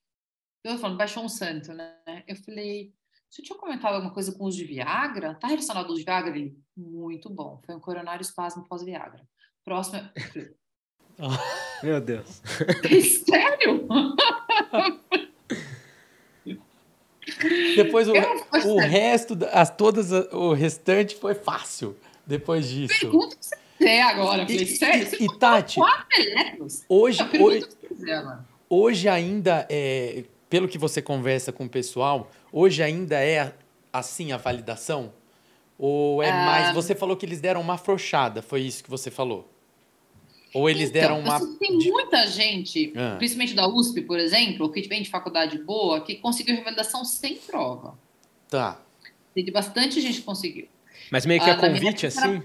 eu falando, baixou um santo, né? Eu falei, você tinha comentado alguma coisa com o uso de Viagra? Tá relacionado ao uso de Viagra? Ele, muito bom. Foi um coronário espasmo pós-Viagra. Próximo. Meu Deus. Sério? Depois o, o resto, as, todas, o restante foi fácil depois disso. Pergunta que você agora. Falei, sério? E, e Tati, hoje, hoje, hoje ainda, é, pelo que você conversa com o pessoal, Hoje ainda é assim a validação? Ou é ah. mais. Você falou que eles deram uma afrouxada, foi isso que você falou? Ou eles então, deram uma. Tem muita gente, ah. principalmente da USP, por exemplo, que vem de faculdade boa, que conseguiu revalidação sem prova. Tá. Tem bastante gente que conseguiu. Mas meio que a ah, convite, assim?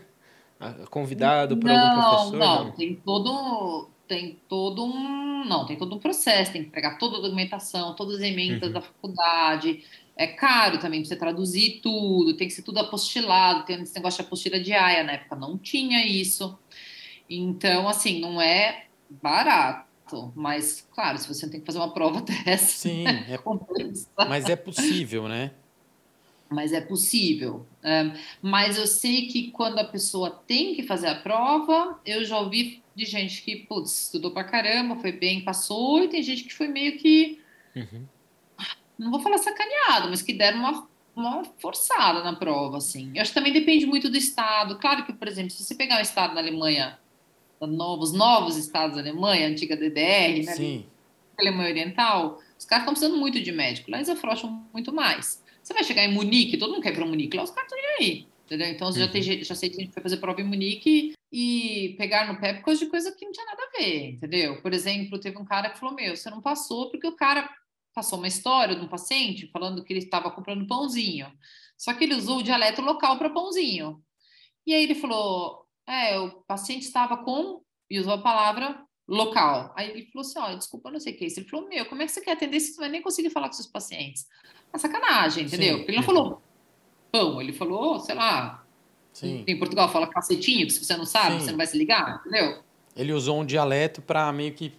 Convidado por não, algum professor? Não, não, tem todo tem todo um não tem todo um processo tem que pegar toda a documentação todas as emendas uhum. da faculdade é caro também para você traduzir tudo tem que ser tudo apostilado tem esse negócio de apostila diária na época não tinha isso então assim não é barato mas claro se você tem que fazer uma prova dessa sim é, mas é possível né mas é possível. mas eu sei que quando a pessoa tem que fazer a prova, eu já ouvi de gente que, putz, estudou pra caramba, foi bem, passou, e tem gente que foi meio que. Uhum. Não vou falar sacaneado, mas que deram uma, uma forçada na prova, assim. Eu acho que também depende muito do estado. Claro que, por exemplo, se você pegar um estado na Alemanha, novos, novos estados da Alemanha, antiga DDR, né? Sim. Alemanha Oriental, os caras estão precisando muito de médico. Lá eles afrouxam muito mais. Você vai chegar em Munique, todo mundo quer ir para Munique, lá os caras estão aí. Entendeu? Então, uhum. já, tem, já sei que a gente foi fazer prova em Munique e pegar no pé por causa de coisa que não tinha nada a ver, entendeu? Por exemplo, teve um cara que falou: Meu, você não passou porque o cara passou uma história de um paciente falando que ele estava comprando pãozinho. Só que ele usou o dialeto local para pãozinho. E aí ele falou: É, o paciente estava com. E usou a palavra local. Aí ele falou assim: Olha, desculpa, não sei o que é isso. Ele falou: Meu, como é que você quer atender se você vai nem conseguir falar com seus pacientes? É sacanagem, entendeu? Sim. Ele não falou pão, ele falou, sei lá, Sim. Em Portugal fala cacetinho, que se você não sabe, Sim. você não vai se ligar, entendeu? Ele usou um dialeto para meio que.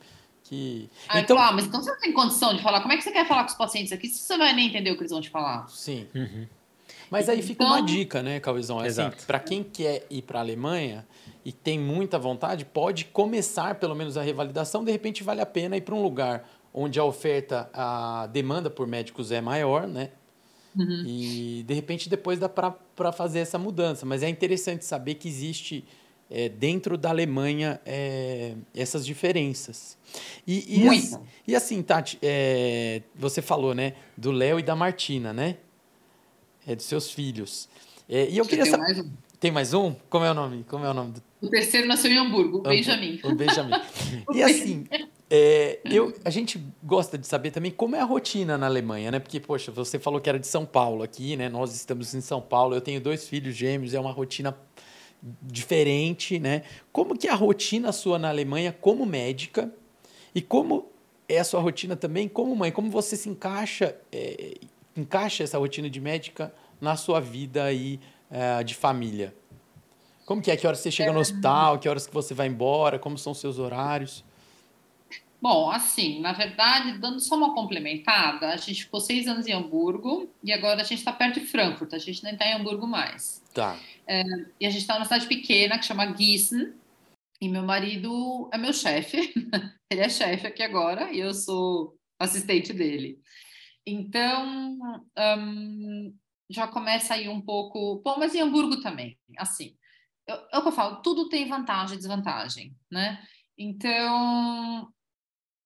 que... Aí então... Falou, ah, mas então você não tem condição de falar. Como é que você quer falar com os pacientes aqui se você vai nem entender o que eles vão te falar? Sim. Uhum. Mas aí fica então... uma dica, né, Calvizão? Assim, para quem quer ir para a Alemanha e tem muita vontade, pode começar pelo menos a revalidação. De repente vale a pena ir para um lugar onde a oferta, a demanda por médicos é maior, né? Uhum. E de repente depois dá para fazer essa mudança. Mas é interessante saber que existe é, dentro da Alemanha é, essas diferenças. E, e, as, e assim, Tati, é, você falou né, do Léo e da Martina, né? É, dos seus filhos. É, e eu queria saber. Tem mais um? Como é o nome? Como é o nome? Do... O terceiro nasceu em Hamburgo, o Benjamin. O Benjamin. e assim, é, eu, a gente gosta de saber também como é a rotina na Alemanha, né? Porque, poxa, você falou que era de São Paulo aqui, né? Nós estamos em São Paulo, eu tenho dois filhos gêmeos, é uma rotina diferente, né? Como que é a rotina sua na Alemanha como médica e como é a sua rotina também como mãe? Como você se encaixa, é, encaixa essa rotina de médica na sua vida aí é, de família? Como que é? Que horas você chega no hospital? Que horas que você vai embora? Como são os seus horários? Bom, assim, na verdade, dando só uma complementada, a gente ficou seis anos em Hamburgo e agora a gente está perto de Frankfurt, a gente nem está em Hamburgo mais. Tá. É, e a gente está numa cidade pequena que chama Gießen e meu marido é meu chefe, ele é chefe aqui agora e eu sou assistente dele. Então, já começa aí um pouco. Bom, mas em Hamburgo também, assim. É o que eu falo, tudo tem vantagem e desvantagem, né? Então,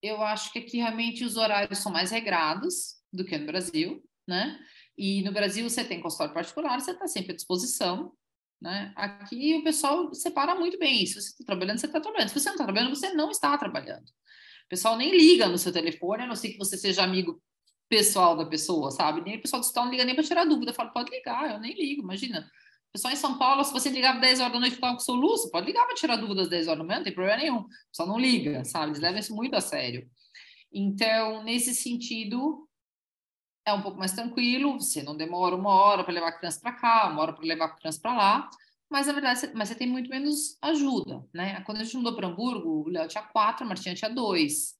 eu acho que aqui realmente os horários são mais regrados do que no Brasil, né? E no Brasil você tem consultório particular, você está sempre à disposição, né? Aqui o pessoal separa muito bem isso. Se você está trabalhando, você está trabalhando. Se você não está trabalhando, você não está trabalhando. O pessoal nem liga no seu telefone, a não ser que você seja amigo pessoal da pessoa, sabe? Nem o pessoal do hospital não liga nem para tirar dúvida. Fala, pode ligar, eu nem ligo, imagina. Pessoal em São Paulo, se você ligava 10 horas da noite e ficava com soluço, pode ligar para tirar dúvidas às 10 horas da manhã, não tem problema nenhum. Só não liga, sabe? Eles levam isso muito a sério. Então, nesse sentido, é um pouco mais tranquilo, você não demora uma hora para levar a criança para cá, uma hora para levar a criança para lá, mas na verdade, você, mas você tem muito menos ajuda, né? Quando a gente mudou para Hamburgo, o Léo tinha quatro, a Martinha tinha dois.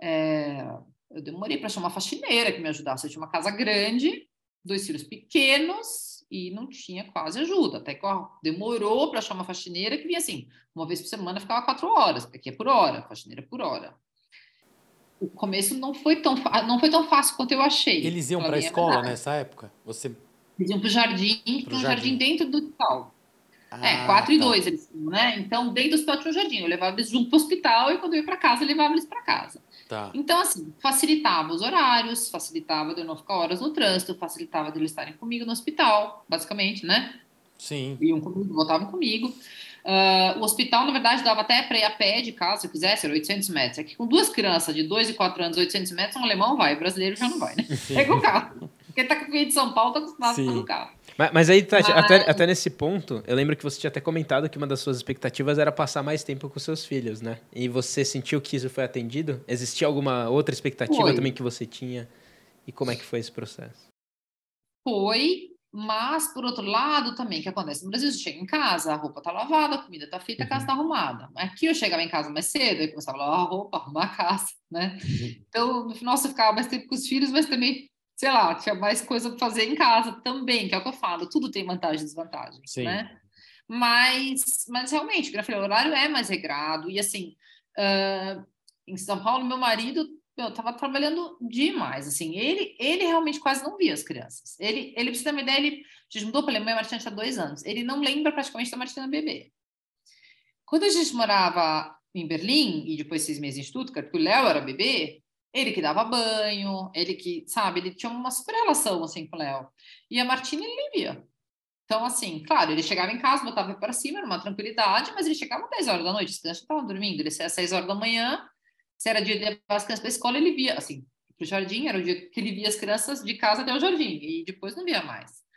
É, eu demorei para chamar uma faxineira que me ajudasse. Eu tinha uma casa grande, dois filhos pequenos, e não tinha quase ajuda. Até que ó, demorou para achar uma faxineira que vinha assim, uma vez por semana ficava quatro horas, porque é por hora, faxineira por hora. O começo não foi tão, não foi tão fácil quanto eu achei. Eles iam para a escola nessa época? Você... Eles iam para o jardim, para um jardim dentro do hospital. Ah, é, quatro tá. e dois eles né? Então, dentro do hospital tinha um jardim. Eu levava eles junto para o hospital e quando eu ia para casa, eu levava eles para casa. Tá. Então, assim, facilitava os horários, facilitava de eu não ficar horas no trânsito, facilitava de eles estarem comigo no hospital, basicamente, né? Sim. Iam comigo, voltavam comigo. Uh, o hospital, na verdade, dava até para ir a pé de casa, se eu quisesse, era 800 metros. Aqui, com duas crianças de 2 e 4 anos, 800 metros, um alemão vai, o brasileiro já não vai, né? Pega o carro. Porque tá com de São Paulo, tá acostumado Sim. com o carro. Mas, mas aí, Tati, mas... Até, até nesse ponto, eu lembro que você tinha até comentado que uma das suas expectativas era passar mais tempo com seus filhos, né? E você sentiu que isso foi atendido? Existia alguma outra expectativa foi. também que você tinha? E como é que foi esse processo? Foi, mas por outro lado também, o que acontece? No Brasil, você chega em casa, a roupa tá lavada, a comida tá feita, a casa uhum. tá arrumada. Aqui eu chegava em casa mais cedo, e começava a lavar a roupa, arrumar a casa, né? Uhum. Então, no final você ficava mais tempo com os filhos, mas também sei lá, tinha mais coisa para fazer em casa também, que é o que eu falo, tudo tem vantagens e desvantagens, Sim. né? Mas, mas realmente, eu falei, o horário é mais regrado, e assim, uh, em São Paulo, meu marido eu tava trabalhando demais, assim, ele, ele realmente quase não via as crianças. Ele, ele precisa ter uma ideia, ele, a gente mudou para a Alemanha, a Martina tinha dois anos, ele não lembra praticamente da Martina bebê. Quando a gente morava em Berlim, e depois seis meses em Stuttgart, porque o Léo era bebê, ele que dava banho, ele que, sabe, ele tinha uma super relação, assim, com o Léo. E a Martina, ele via. Então, assim, claro, ele chegava em casa, botava para cima, numa tranquilidade, mas ele chegava às 10 horas da noite, as crianças estavam dormindo, ele saía às 6 horas da manhã, se era dia de as crianças para a escola, ele via, assim, para o jardim, era o dia que ele via as crianças de casa até o jardim, e depois não via mais.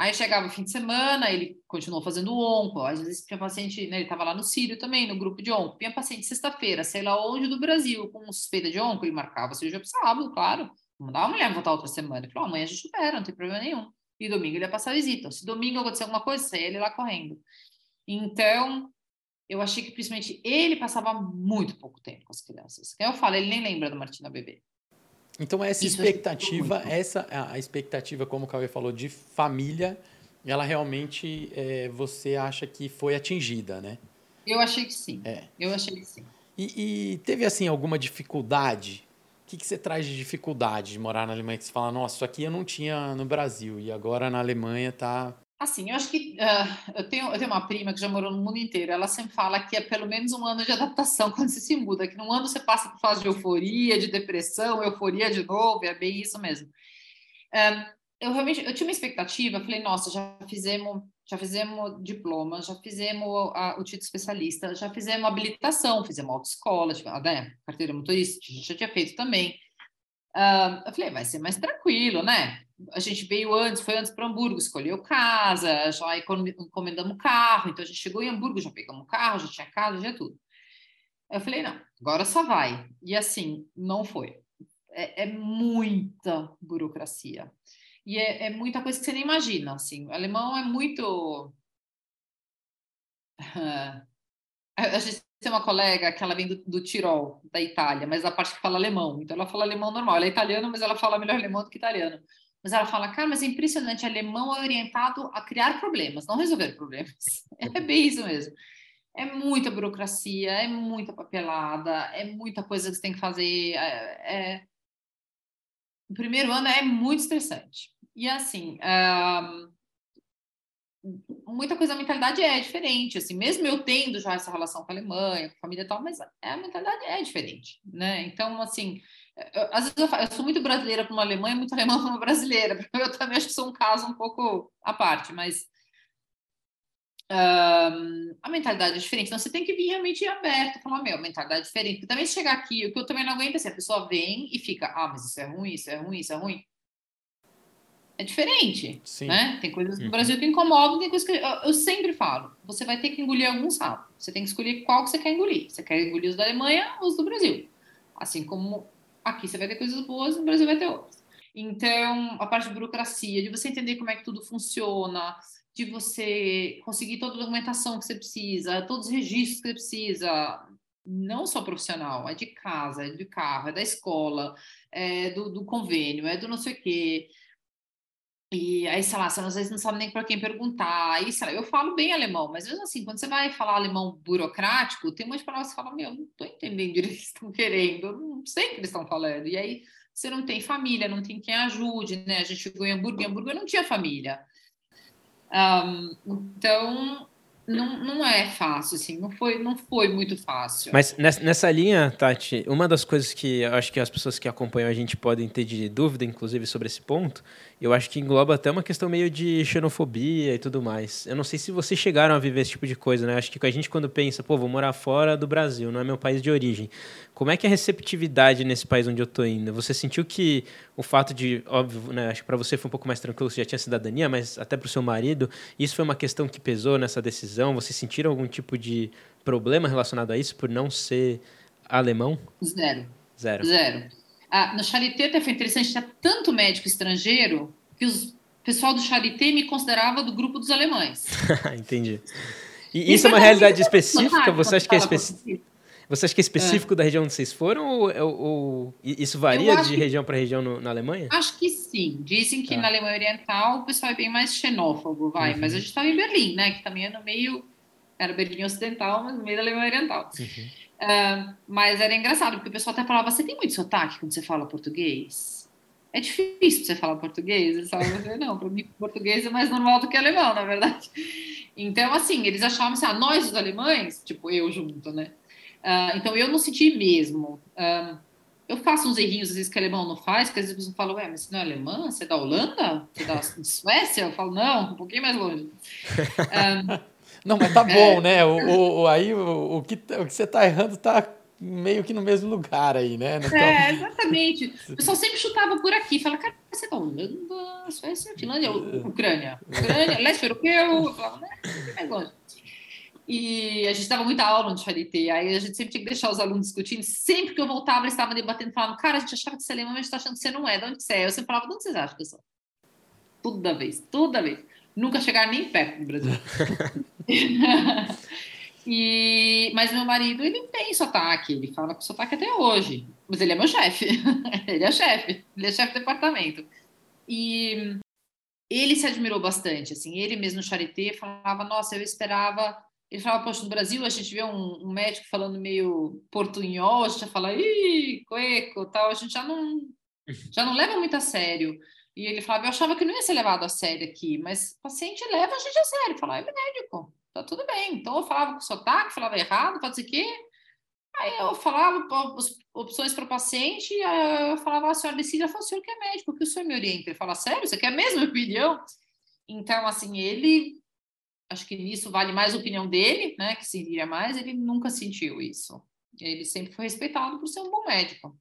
Aí chegava o fim de semana, ele continuou fazendo onco. Às vezes tinha paciente, né, ele estava lá no Sírio também, no grupo de onco. Tinha paciente sexta-feira, sei lá onde do Brasil, com suspeita de onco, ele marcava cirurgia para sábado, claro. Mandava a mulher voltar outra semana. Ele falou: amanhã a gente espera, não tem problema nenhum. E domingo ele ia passar a visita. Se domingo acontecer alguma coisa, saia ele lá correndo. Então, eu achei que principalmente ele passava muito pouco tempo com as crianças. Eu falo, ele nem lembra da Martina Bebê. Então essa Isso expectativa, essa a expectativa, como o Cauê falou, de família, ela realmente é, você acha que foi atingida, né? Eu achei que sim. É. Eu achei que sim. E, e teve assim alguma dificuldade? O que, que você traz de dificuldade de morar na Alemanha? Que você fala, nossa, isso aqui eu não tinha no Brasil e agora na Alemanha tá Assim, eu acho que uh, eu, tenho, eu tenho uma prima que já morou no mundo inteiro. Ela sempre fala que é pelo menos um ano de adaptação quando você se muda, que num ano você passa por fase de euforia, de depressão, euforia de novo, é bem isso mesmo. Uh, eu realmente eu tinha uma expectativa, falei, nossa, já fizemos, já fizemos diploma, já fizemos a, o título especialista, já fizemos habilitação, fizemos autoescola, tipo, né, carteira motorista, a gente já tinha feito também. Uh, eu falei, vai ser mais tranquilo, né? A gente veio antes, foi antes para Hamburgo, escolheu casa, já encomendamos carro, então a gente chegou em Hamburgo, já pegamos carro, já tinha casa, já tudo. Eu falei, não, agora só vai. E assim, não foi. É, é muita burocracia. E é, é, muita coisa que você nem imagina, assim. O alemão é muito... a gente tem uma colega que ela vem do, do, Tirol, da Itália, mas a parte que fala alemão. Então ela fala alemão normal. Ela é italiana, mas ela fala melhor alemão do que italiano. Mas ela fala, cara, mas é impressionante, alemão é orientado a criar problemas, não resolver problemas. É bem isso mesmo. É muita burocracia, é muita papelada, é muita coisa que você tem que fazer. É, é... O primeiro ano é muito estressante. E assim, muita coisa, a mentalidade é diferente, assim, mesmo eu tendo já essa relação com a Alemanha, com a família e tal, mas a mentalidade é diferente, né? Então, assim, eu, às vezes eu, falo, eu, sou muito brasileira para uma Alemanha, muito alemã para uma brasileira, eu também acho que sou um caso um pouco à parte, mas um, a mentalidade é diferente, então você tem que vir realmente aberto, falar, meu, mentalidade é diferente, porque também chegar aqui, o que eu também não aguento é assim, a pessoa vem e fica, ah, mas isso é ruim, isso é ruim, isso é ruim, é diferente, Sim. né? Tem coisas no uhum. Brasil que incomodam, tem coisas que eu, eu, sempre falo. Você vai ter que engolir algum sapo. Você tem que escolher qual que você quer engolir. Você quer engolir os da Alemanha ou os do Brasil. Assim como aqui você vai ter coisas boas, no Brasil vai ter outras. Então, a parte de burocracia, de você entender como é que tudo funciona, de você conseguir toda a documentação que você precisa, todos os registros que você precisa, não só profissional, é de casa, é de carro, é da escola, é do, do convênio, é do não sei o quê. E aí, sei lá, você às vezes não sabe nem para quem perguntar. Aí, sei lá, eu falo bem alemão, mas mesmo assim, quando você vai falar alemão burocrático, tem umas palavras que você fala, meu, não estou entendendo o que estão querendo, não sei o que eles estão falando. E aí, você não tem família, não tem quem ajude, né? A gente chegou em Hamburgo, em Hamburgo eu não tinha família. Um, então, não, não é fácil, assim, não foi, não foi muito fácil. Mas nessa linha, Tati, uma das coisas que eu acho que as pessoas que acompanham a gente podem ter de dúvida, inclusive, sobre esse ponto, eu acho que engloba até uma questão meio de xenofobia e tudo mais. Eu não sei se vocês chegaram a viver esse tipo de coisa, né? Acho que a gente, quando pensa, pô, vou morar fora do Brasil, não é meu país de origem. Como é que é a receptividade nesse país onde eu tô indo? Você sentiu que o fato de, óbvio, né? Acho que para você foi um pouco mais tranquilo, você já tinha cidadania, mas até para o seu marido, isso foi uma questão que pesou nessa decisão? Vocês sentiram algum tipo de problema relacionado a isso por não ser alemão? Zero. Zero. Zero. Ah, no Charité até foi interessante, tinha tanto médico estrangeiro que o pessoal do Charité me considerava do grupo dos alemães. Entendi. E isso é uma realidade específica? Você acha que é específico? Você acha que é específico é. da região onde vocês foram ou, ou isso varia de região para região no, na Alemanha? Acho que sim. Dizem que tá. na Alemanha Oriental o pessoal é bem mais xenófobo, vai. Uhum. Mas a gente estava em Berlim, né? Que também é no meio. Era Berlim Ocidental, mas no meio da Alemanha Oriental. Uhum. Uh, mas era engraçado, porque o pessoal até falava: você tem muito sotaque quando você fala português? É difícil você falar português? Eles falavam, não, para mim português é mais normal do que alemão, na verdade. Então, assim, eles achavam assim, ah, nós os alemães, tipo, eu junto, né? Uh, então, eu não senti mesmo. Uh, eu faço uns errinhos, às vezes, que alemão não faz, que às vezes a pessoa fala, ué, mas você não é alemã? Você é da Holanda? Você é da Suécia? Eu falo, não, um pouquinho mais longe. Uh, Não, mas tá bom, é. né? O, o, aí o, o, que, o que você tá errando tá meio que no mesmo lugar aí, né? Então... É, exatamente. O pessoal sempre chutava por aqui, fala, cara, você tá Holanda, Suécia, Finlândia, Ucrânia. Ucrânia, leste europeu, eu falava, né? Mais longe. E a gente dava muita aula no Charité, aí a gente sempre tinha que deixar os alunos discutindo. Sempre que eu voltava, eles estavam debatendo, falando, cara, a gente achava que você é alemão, mas a gente tá achando que você não é. De onde você é? Eu sempre falava, de onde vocês acham sou? Toda vez, toda vez nunca chegar nem perto do Brasil. e, mas meu marido, ele tem sotaque, ele fala com sotaque até hoje. Mas ele é meu chefe. ele é chefe, ele é chefe do departamento. E ele se admirou bastante, assim, ele mesmo no Charité falava, nossa, eu esperava... Ele falava, poxa, no Brasil a gente vê um, um médico falando meio portunhol, a gente já fala, ih, cueco, tal, a gente já não, já não leva muito a sério. E ele falava, eu achava que não ia ser levado a sério aqui, mas paciente leva a gente a sério. Falava, é médico, tá tudo bem. Então eu falava com sotaque, falava errado, pode ser que Aí eu falava opções para o paciente, eu falava, a senhora decide, ela falou, o senhor que é médico, o que o senhor me orienta? Ele fala, sério, você quer a mesma opinião? Então, assim, ele, acho que nisso vale mais a opinião dele, né, que serviria mais, ele nunca sentiu isso. Ele sempre foi respeitado por ser um bom médico.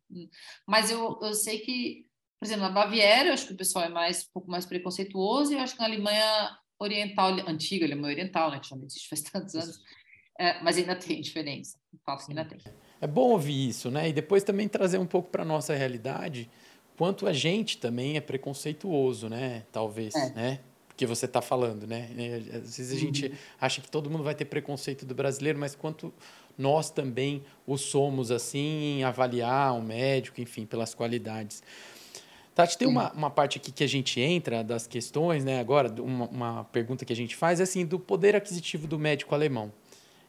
Mas eu, eu sei que, por exemplo, na Baviera, acho que o pessoal é mais, um pouco mais preconceituoso, e eu acho que na Alemanha oriental, antiga Alemanha oriental, né, que já não existe faz tantos anos, é, mas ainda tem diferença. Fato que ainda tem. É bom ouvir isso, né? E depois também trazer um pouco para nossa realidade quanto a gente também é preconceituoso, né? Talvez, é. né? Porque você está falando, né? É, às vezes a uhum. gente acha que todo mundo vai ter preconceito do brasileiro, mas quanto nós também o somos assim em avaliar um médico, enfim, pelas qualidades. Tati, tem uma, uma parte aqui que a gente entra das questões, né? Agora, uma, uma pergunta que a gente faz é assim, do poder aquisitivo do médico alemão.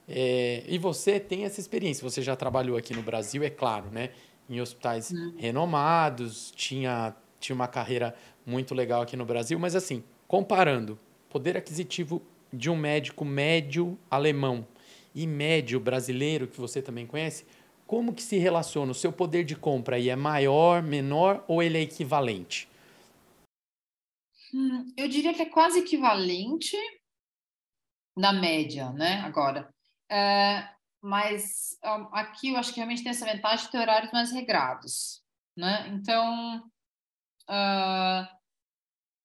É, e você tem essa experiência, você já trabalhou aqui no Brasil, é claro, né? Em hospitais renomados, tinha, tinha uma carreira muito legal aqui no Brasil, mas assim, comparando poder aquisitivo de um médico médio alemão e médio brasileiro, que você também conhece, como que se relaciona? O seu poder de compra aí é maior, menor ou ele é equivalente? Hum, eu diria que é quase equivalente na média, né? Agora, é, mas aqui eu acho que realmente tem essa vantagem de ter horários mais regrados, né? Então, uh,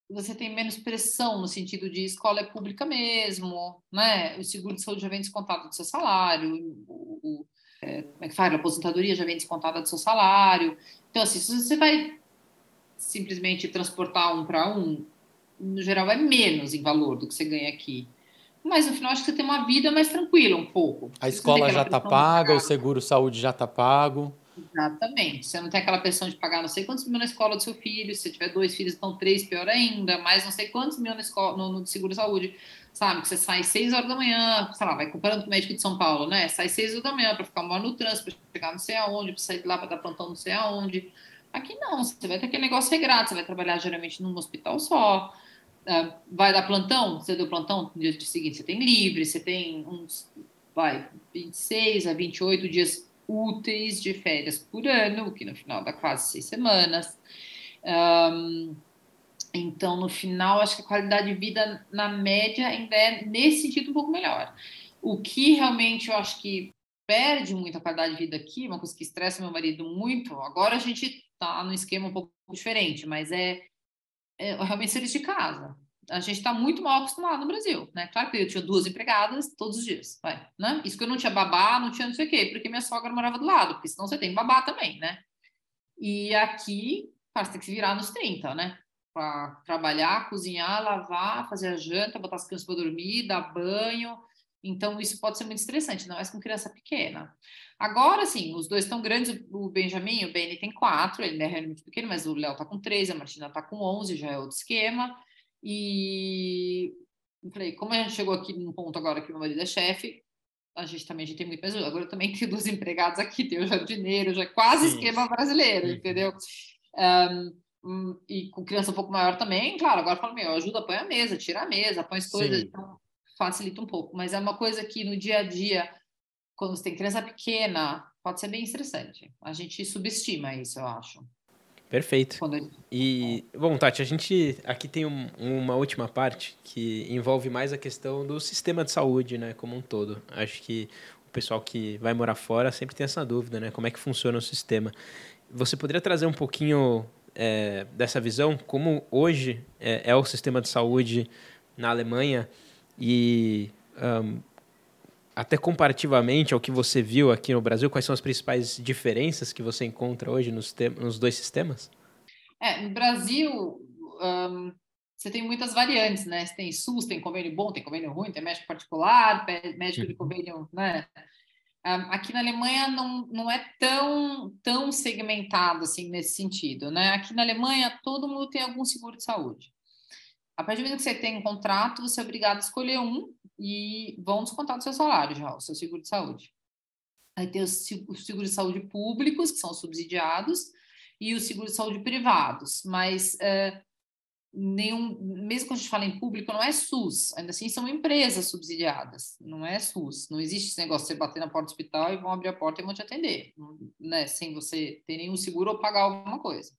você tem menos pressão no sentido de escola é pública mesmo, né? O seguro de saúde já vem descontado do seu salário, o, o é, como é que fala? A aposentadoria já vem descontada do seu salário. Então, assim, se você vai simplesmente transportar um para um, no geral é menos em valor do que você ganha aqui mas no final acho que você tem uma vida mais tranquila um pouco. A escola já está paga, o seguro saúde já está pago. Exatamente. Você não tem aquela pressão de pagar não sei quantos mil na escola do seu filho, se você tiver dois filhos, então três, pior ainda, mais não sei quantos mil na escola, no, no seguro saúde, sabe? Que você sai seis horas da manhã, sei lá, vai comparando com o médico de São Paulo, né? Sai seis horas da manhã para ficar uma no trânsito, para chegar não sei aonde, para sair de lá para dar plantão não sei aonde. Aqui não, você vai ter aquele negócio regrado, você vai trabalhar geralmente num hospital só, uh, vai dar plantão, você deu plantão no dia seguinte, você tem livre, você tem uns, vai, 26 a 28 dias úteis de férias por ano, que no final dá quase seis semanas. Um, então, no final, acho que a qualidade de vida, na média, ainda é, nesse sentido, um pouco melhor. O que realmente eu acho que perde muito a qualidade de vida aqui, uma coisa que estressa meu marido muito, agora a gente está num esquema um pouco diferente, mas é é, realmente serviço de casa. A gente está muito mal acostumado no Brasil, né? Claro que eu tinha duas empregadas todos os dias, vai, né? Isso que eu não tinha babá, não tinha não sei o quê, porque minha sogra morava do lado, porque senão você tem babá também, né? E aqui, você tem que se virar nos 30, né? Para trabalhar, cozinhar, lavar, fazer a janta, botar as crianças para dormir, dar banho. Então, isso pode ser muito estressante, não é com criança pequena. Agora, sim, os dois estão grandes. O Benjamin, o Benny tem quatro, ele é realmente pequeno, mas o Léo está com três, a Martina está com onze, já é outro esquema. E eu falei, como a gente chegou aqui num ponto agora que meu marido é chefe, a gente também a gente tem muito mais. Agora eu também tenho duas empregados aqui, tem o jardineiro, já é quase sim. esquema brasileiro, uhum. entendeu? Um, e com criança um pouco maior também, claro, agora falo, meu, ajuda, põe a mesa, tira a mesa, põe as coisas, então facilita um pouco. Mas é uma coisa que no dia a dia quando você tem criança pequena, pode ser bem estressante. A gente subestima isso, eu acho. Perfeito. E, bom, Tati, a gente aqui tem um, uma última parte que envolve mais a questão do sistema de saúde, né, como um todo. Acho que o pessoal que vai morar fora sempre tem essa dúvida, né, como é que funciona o sistema. Você poderia trazer um pouquinho é, dessa visão, como hoje é, é, o sistema de saúde na Alemanha e um, até comparativamente ao que você viu aqui no Brasil, quais são as principais diferenças que você encontra hoje nos, nos dois sistemas? É, no Brasil, um, você tem muitas variantes, né? Você tem SUS, tem convênio bom, tem convênio ruim, tem médico particular, médico de convênio, né? Um, aqui na Alemanha não, não é tão, tão segmentado assim nesse sentido, né? Aqui na Alemanha todo mundo tem algum seguro de saúde. A partir do momento que você tem um contrato, você é obrigado a escolher um e vão descontar do seu salário já, o seu seguro de saúde. Aí tem os seguros de saúde públicos, que são subsidiados, e os seguros de saúde privados. Mas é, nenhum, mesmo quando a gente fala em público, não é SUS, ainda assim são empresas subsidiadas, não é SUS. Não existe esse negócio de você bater na porta do hospital e vão abrir a porta e vão te atender, né? Sem você ter nenhum seguro ou pagar alguma coisa.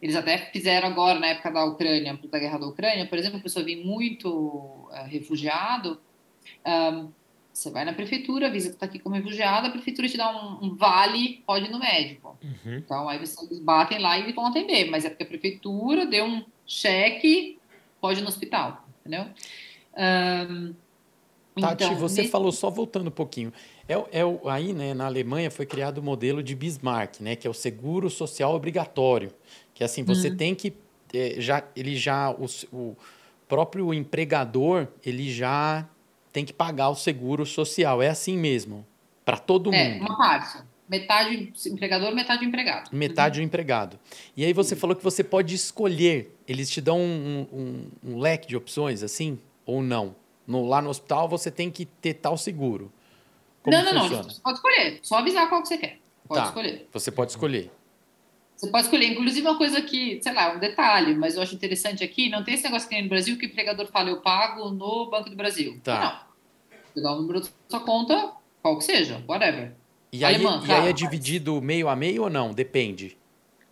Eles até fizeram agora, na época da Ucrânia, da guerra da Ucrânia, por exemplo, a pessoa vem muito uh, refugiado, um, você vai na prefeitura, avisa que está aqui como refugiado, a prefeitura te dá um, um vale, pode ir no médico. Uhum. Então, aí vocês batem lá e vão atender, mas é porque a prefeitura deu um cheque, pode ir no hospital, entendeu? Um, Tati, então, você nesse... falou, só voltando um pouquinho, é, é, aí né, na Alemanha foi criado o modelo de Bismarck, né, que é o seguro social obrigatório, que assim, você uhum. tem que, é, já, ele já, o, o próprio empregador, ele já tem que pagar o seguro social. É assim mesmo, para todo é, mundo. É, uma parte. Metade empregador, metade empregado. Metade uhum. o empregado. E aí você falou que você pode escolher. Eles te dão um, um, um leque de opções, assim, ou não? No, lá no hospital você tem que ter tal seguro. Como não, não, funciona? não. Você pode escolher. Só avisar qual que você quer. Pode tá. escolher. Você pode escolher. Você pode escolher, inclusive uma coisa que, sei lá, um detalhe, mas eu acho interessante aqui, não tem esse negócio que tem no Brasil que o empregador fala, eu pago no Banco do Brasil. Tá. Não pegar o número da sua conta, qual que seja, whatever. E aí, Alemã, e aí é dividido meio a meio ou não? Depende.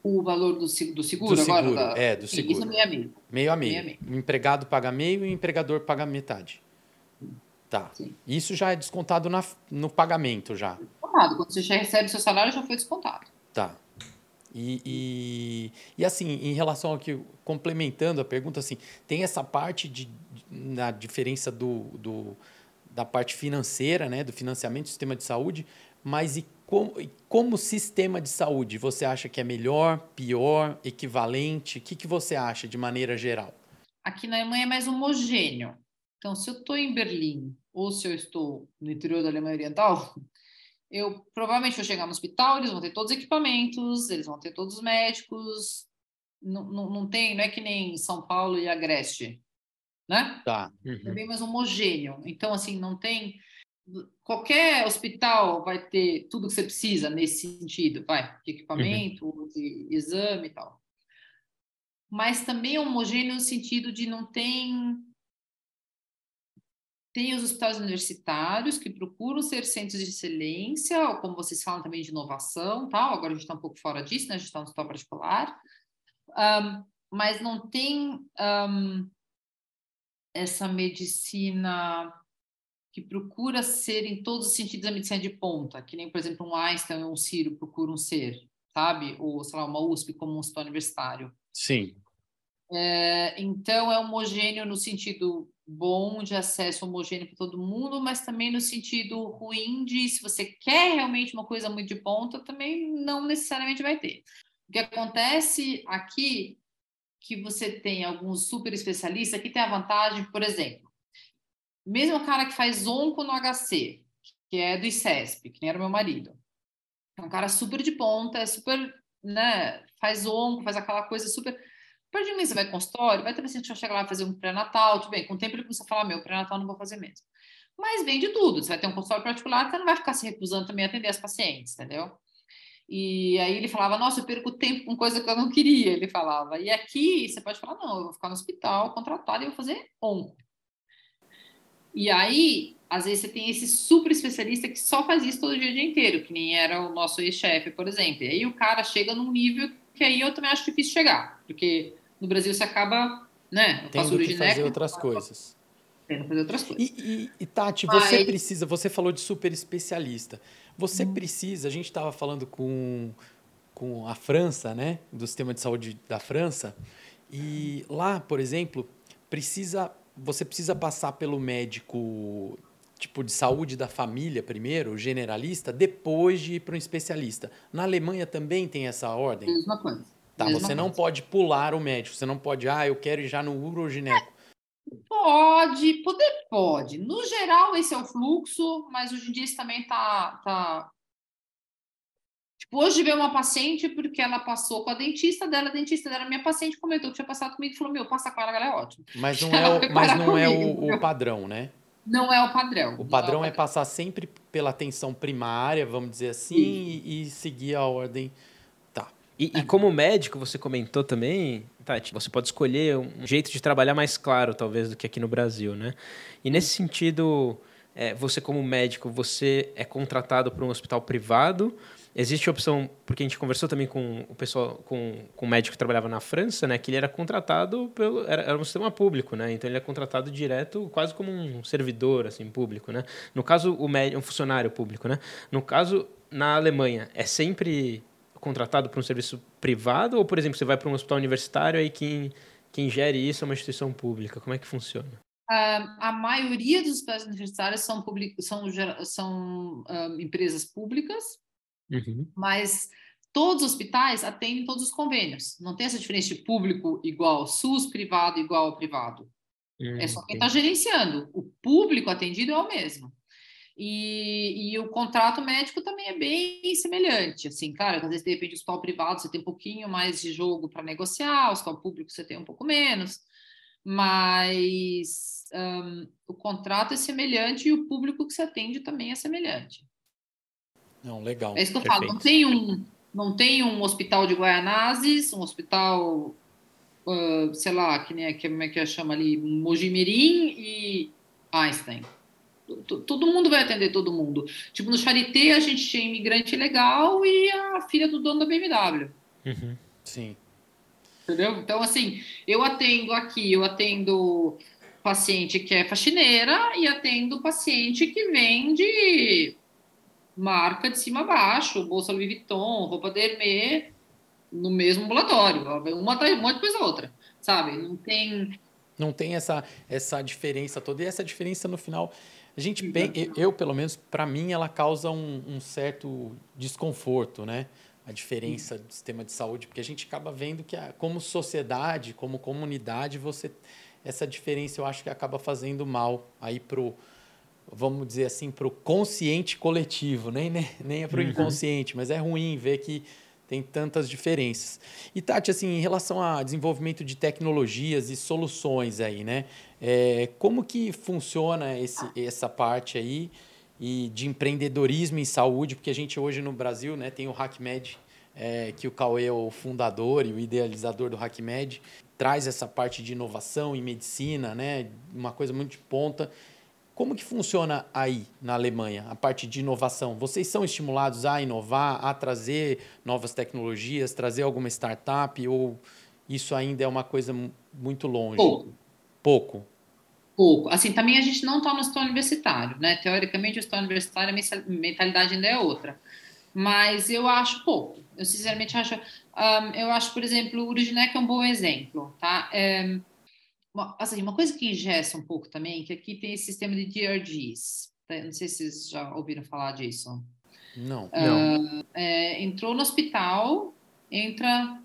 O valor do, do seguro do seguro, agora? Da... É, do seguro. Isso é meio a meio. Meio a meio. meio, a meio. O empregado paga meio e o empregador paga metade. Tá. Sim. Isso já é descontado na, no pagamento já. Descontado. Quando você já recebe seu salário, já foi descontado. Tá. E, e, e, assim, em relação ao que, complementando a pergunta, assim, tem essa parte de, na diferença do, do da parte financeira, né, do financiamento do sistema de saúde, mas e como, como sistema de saúde, você acha que é melhor, pior, equivalente? O que, que você acha de maneira geral? Aqui na Alemanha é mais homogêneo. Então, se eu estou em Berlim ou se eu estou no interior da Alemanha Oriental, eu provavelmente vou chegar no hospital, eles vão ter todos os equipamentos, eles vão ter todos os médicos. Não, não, não tem, não é que nem São Paulo e Agreste, né? Tá. Uhum. É bem mais homogêneo. Então, assim, não tem. Qualquer hospital vai ter tudo que você precisa nesse sentido, vai, de equipamento, uhum. de exame e tal. Mas também é homogêneo no sentido de não tem. Tem os hospitais universitários que procuram ser centros de excelência, ou como vocês falam também de inovação, tal. Agora a gente está um pouco fora disso, né? A gente está no hospital particular. Um, mas não tem um, essa medicina que procura ser em todos os sentidos a medicina de ponta, que nem, por exemplo, um Einstein ou um Ciro procuram ser, sabe? Ou, sei lá, uma USP como um hospital universitário. Sim. É, então, é homogêneo no sentido bom de acesso homogêneo para todo mundo, mas também no sentido ruim de se você quer realmente uma coisa muito de ponta, também não necessariamente vai ter. O que acontece aqui que você tem alguns super especialistas que tem a vantagem, por exemplo, mesmo o cara que faz onco no HC, que é do ICESP, que nem era meu marido, é um cara super de ponta, é super, né, faz onco, faz aquela coisa super... Partir do você vai consultório, vai ter paciente que chegar lá fazer um pré-natal, tudo bem, com o tempo ele começa a falar, meu, pré-natal não vou fazer mesmo. Mas vem de tudo, você vai ter um consultório particular, você não vai ficar se recusando também a atender as pacientes, entendeu? E aí ele falava, nossa, eu perco tempo com coisa que eu não queria, ele falava. E aqui você pode falar, não, eu vou ficar no hospital, contratado e vou fazer onco. E aí, às vezes você tem esse super especialista que só faz isso todo dia, o dia inteiro, que nem era o nosso ex-chefe, por exemplo. E aí o cara chega num nível que aí eu também acho difícil chegar, porque no Brasil você acaba, né, eu faço que fazer outras coisas. Tendo fazer outras coisas. E, e, e Tati, você precisa, você falou de super especialista. Você hum. precisa, a gente estava falando com, com a França, né, do sistema de saúde da França, e lá, por exemplo, precisa, você precisa passar pelo médico tipo de saúde da família primeiro, generalista, depois de ir para um especialista. Na Alemanha também tem essa ordem? Mesma coisa. Tá, Mesma você não pode pular o médico, você não pode, ah, eu quero ir já no urogineco. Pode, poder pode. No geral, esse é o fluxo, mas hoje em dia isso também tá, tá... Tipo, hoje veio uma paciente porque ela passou com a dentista dela, a dentista dela, minha paciente, comentou que tinha passado comigo e falou: Meu, passa com ela, ela é ótima. Mas não é o, mas não é o, o padrão, né? Não é o padrão. O padrão é, é, passar sempre pela atenção primária, vamos dizer assim, e, e, seguir a ordem. E, e, como médico, você comentou também, Tati, você pode escolher um jeito de trabalhar mais claro, talvez, do que aqui no Brasil, né? E nesse sentido, é, você como médico, você é contratado por um hospital privado Existe a opção, porque a gente conversou também com o pessoal, com, com o médico que trabalhava na França, né? Que ele era contratado pelo. Era, era um sistema público, né? Então ele é contratado direto, quase como um servidor, assim, público, né? No caso, o médico, um funcionário público, né? No caso, na Alemanha, é sempre contratado por um serviço privado? Ou, por exemplo, você vai para um hospital universitário e quem, quem gere isso é uma instituição pública? Como é que funciona? Uh, a maioria dos hospitais universitários são, public, são, são uh, empresas públicas, Uhum. Mas todos os hospitais atendem todos os convênios. Não tem essa diferença de público igual SUS, privado igual ao privado. Uhum. É só quem está gerenciando. O público atendido é o mesmo. E, e, o contrato médico também é bem semelhante. Assim, claro, às vezes, de repente, o hospital privado você tem um pouquinho mais de jogo para negociar, o hospital público você tem um pouco menos, mas um, o contrato é semelhante e o público que você atende também é semelhante. Não, legal. É isso que eu Perfeito. falo. Não tem um, não tem um hospital de Guaianazes, um hospital, uh, sei lá, que nem como é que chama ali, Mojimirim e Einstein. Todo mundo vai atender todo mundo. Tipo, no Charité a gente tinha imigrante legal e a filha do dono da BMW. Uhum. Sim. Entendeu? Então, assim, eu atendo aqui, eu atendo paciente que é faxineira e atendo paciente que vende marca de cima a baixo, bolsa Louis Vuitton, roupa de Hermès, no mesmo ambulatório. Uma tá uma depois a outra, sabe? Não tem... Não tem essa, essa diferença toda. E essa diferença, no final, a gente bem, eu, pelo menos, para mim, ela causa um, um, certo desconforto, né? A diferença do sistema de saúde, porque a gente acaba vendo que, a, como sociedade, como comunidade, você essa diferença eu acho que acaba fazendo mal aí pro vamos dizer assim, para o consciente coletivo, nem, nem, nem é para o uhum. inconsciente, mas é ruim ver que tem tantas diferenças. E, Tati, assim, em relação a desenvolvimento de tecnologias e soluções aí, né? É, como que funciona esse, essa parte aí e de empreendedorismo em saúde? Porque a gente hoje no Brasil né, tem o HackMed, é, que o Cauê é o fundador e o idealizador do HackMed, traz essa parte de inovação em medicina, né? Uma coisa muito de ponta. Como que funciona aí na Alemanha a parte de inovação? Vocês são estimulados a inovar, a trazer novas tecnologias, trazer alguma startup ou isso ainda é uma coisa muito longe? Pouco. Pouco. Pouco. Assim, também a gente não está no setor universitário, né? Teoricamente, o setor universitário, a mentalidade ainda é outra. Mas eu acho pouco. Eu, sinceramente, acho... Um, eu acho, por exemplo, o Uruginec é um bom exemplo, tá? É, uma, assim, uma coisa que ingessa um pouco também, que aqui tem esse sistema de DRGs. Tá? Não sei se vocês já ouviram falar disso. Não. Uh, não. É, entrou no hospital, entra,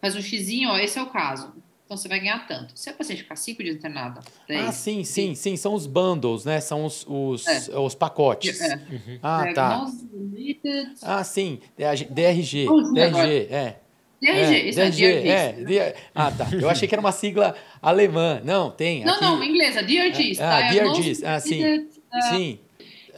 faz um xizinho, ó, esse é o caso. Então você vai ganhar tanto. Se a paciente ficar cinco dias internada, 10, Ah, sim, sim, sim. São os bundles, né? São os, os, é. os pacotes. É. Uhum. Ah, tá. Ah, sim. DRG. DRG, é. DRG, é, isso DRG, é DRG. É, ah, tá. Eu achei que era uma sigla alemã. Não, tem. Não, aqui. não, inglesa, DRGs. Ah, tá? DRGs, ah, sim. Sim.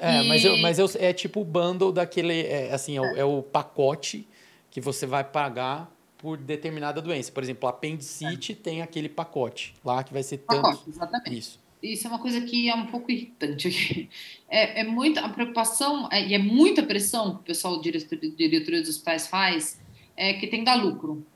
É, e... mas, eu, mas eu, é tipo o bundle daquele, é, assim, é o, é o, pacote que você vai pagar por determinada doença. Por exemplo, apendicite é. tem aquele pacote lá que vai ser tanto. Pacote, exatamente. Isso. Isso é uma coisa que é um pouco irritante. É, é muita a preocupação é, e é muita pressão que o pessoal, diretoria, diretoria dos hospitais faz é, que tem que dar lucro.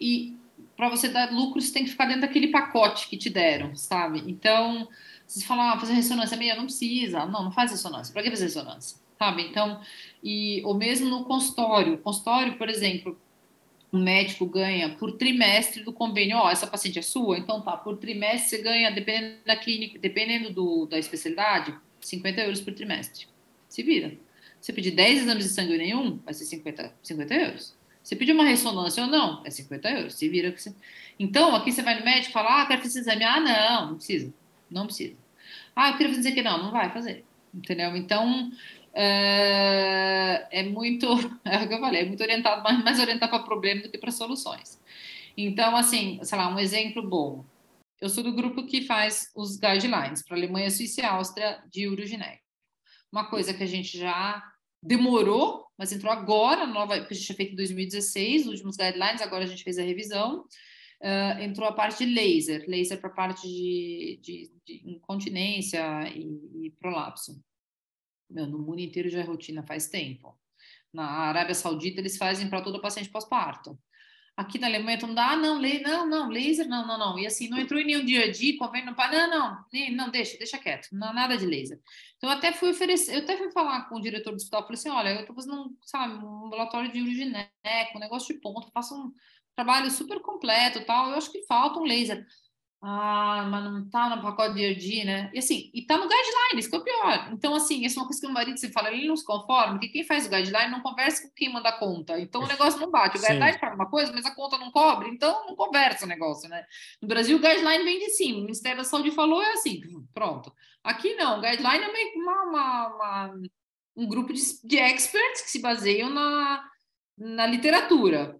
E para você dar lucro, você tem que ficar dentro daquele pacote que te deram, sabe? Então, você fala, ah, fazer ressonância meia, não precisa. Não, não faz ressonância. Para que fazer ressonância? Sabe? Então, e, ou mesmo no consultório. Consultório, por exemplo, o médico ganha por trimestre do convênio. Ó, oh, essa paciente é sua? Então tá, por trimestre você ganha, dependendo da clínica, dependendo do, da especialidade, 50 euros por trimestre. Se vira. Se pedir 10 exames de sangue nenhum, vai ser 50, 50 euros. Você pediu uma ressonância ou não? É 50 euros. Se vira que você... Então, aqui você vai no médico e fala, ah, quero fazer exame. Ah, não, não precisa. Não precisa. Ah, eu queria fazer que não, não vai fazer. Entendeu? Então, é, é muito, é o que eu falei, é muito orientado, mais, mais orientado para problema do que para soluções. Então, assim, sei lá, um exemplo bom. Eu sou do grupo que faz os guidelines para Alemanha, Suíça e Áustria de uroginético. Uma coisa que a gente já demorou, mas entrou agora, nova, a gente tinha feito em 2016, os últimos guidelines, agora a gente fez a revisão. Uh, entrou a parte de laser, laser para parte de, de, de, incontinência e, e prolapso. Meu, no mundo inteiro já é rotina faz tempo. Na Arábia Saudita, eles fazem para todo paciente pós-parto. Aqui na Alemanha, todo mundo, ah, não, le não, não, laser, não, não, não. E assim, não entrou em nenhum dia a dia, convênio, não, não, não, não, deixa, deixa quieto, não, nada de laser. Então, eu até fui oferecer, eu até fui falar com o diretor do hospital, falei assim, olha, eu estou fazendo, um, sabe, um ambulatório de urogineco, um negócio de ponto, faço um trabalho super completo tal, eu acho que falta um laser. Ah, mas não tá no pacote de ERD, né? E assim, e tá no guideline, isso que é o pior. Então, assim, essa é uma coisa que o marido se fala, ele não se conforma, porque quem faz o guideline não conversa com quem manda a conta. Então o negócio não bate. O guideline fala uma coisa, mas a conta não cobre, então não conversa o negócio, né? No Brasil, o guideline vem de cima, o Ministério da Saúde falou, é assim, pronto. Aqui não, o guideline é meio que uma, uma, uma, um grupo de, de experts que se baseiam na, na literatura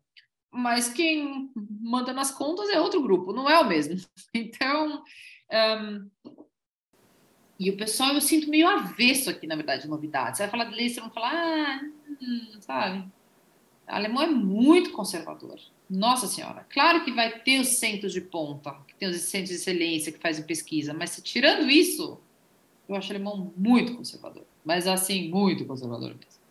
mas quem manda nas contas é outro grupo, não é o mesmo. Então, um, e o pessoal eu sinto meio avesso aqui, na verdade, novidades. Você vai falar de lei, você vai falar, ah, hum, sabe? O alemão é muito conservador. Nossa Senhora, claro que vai ter os centros de ponta, que tem os centros de excelência que fazem pesquisa, mas tirando isso, eu acho o alemão muito conservador. Mas assim, muito conservador mesmo.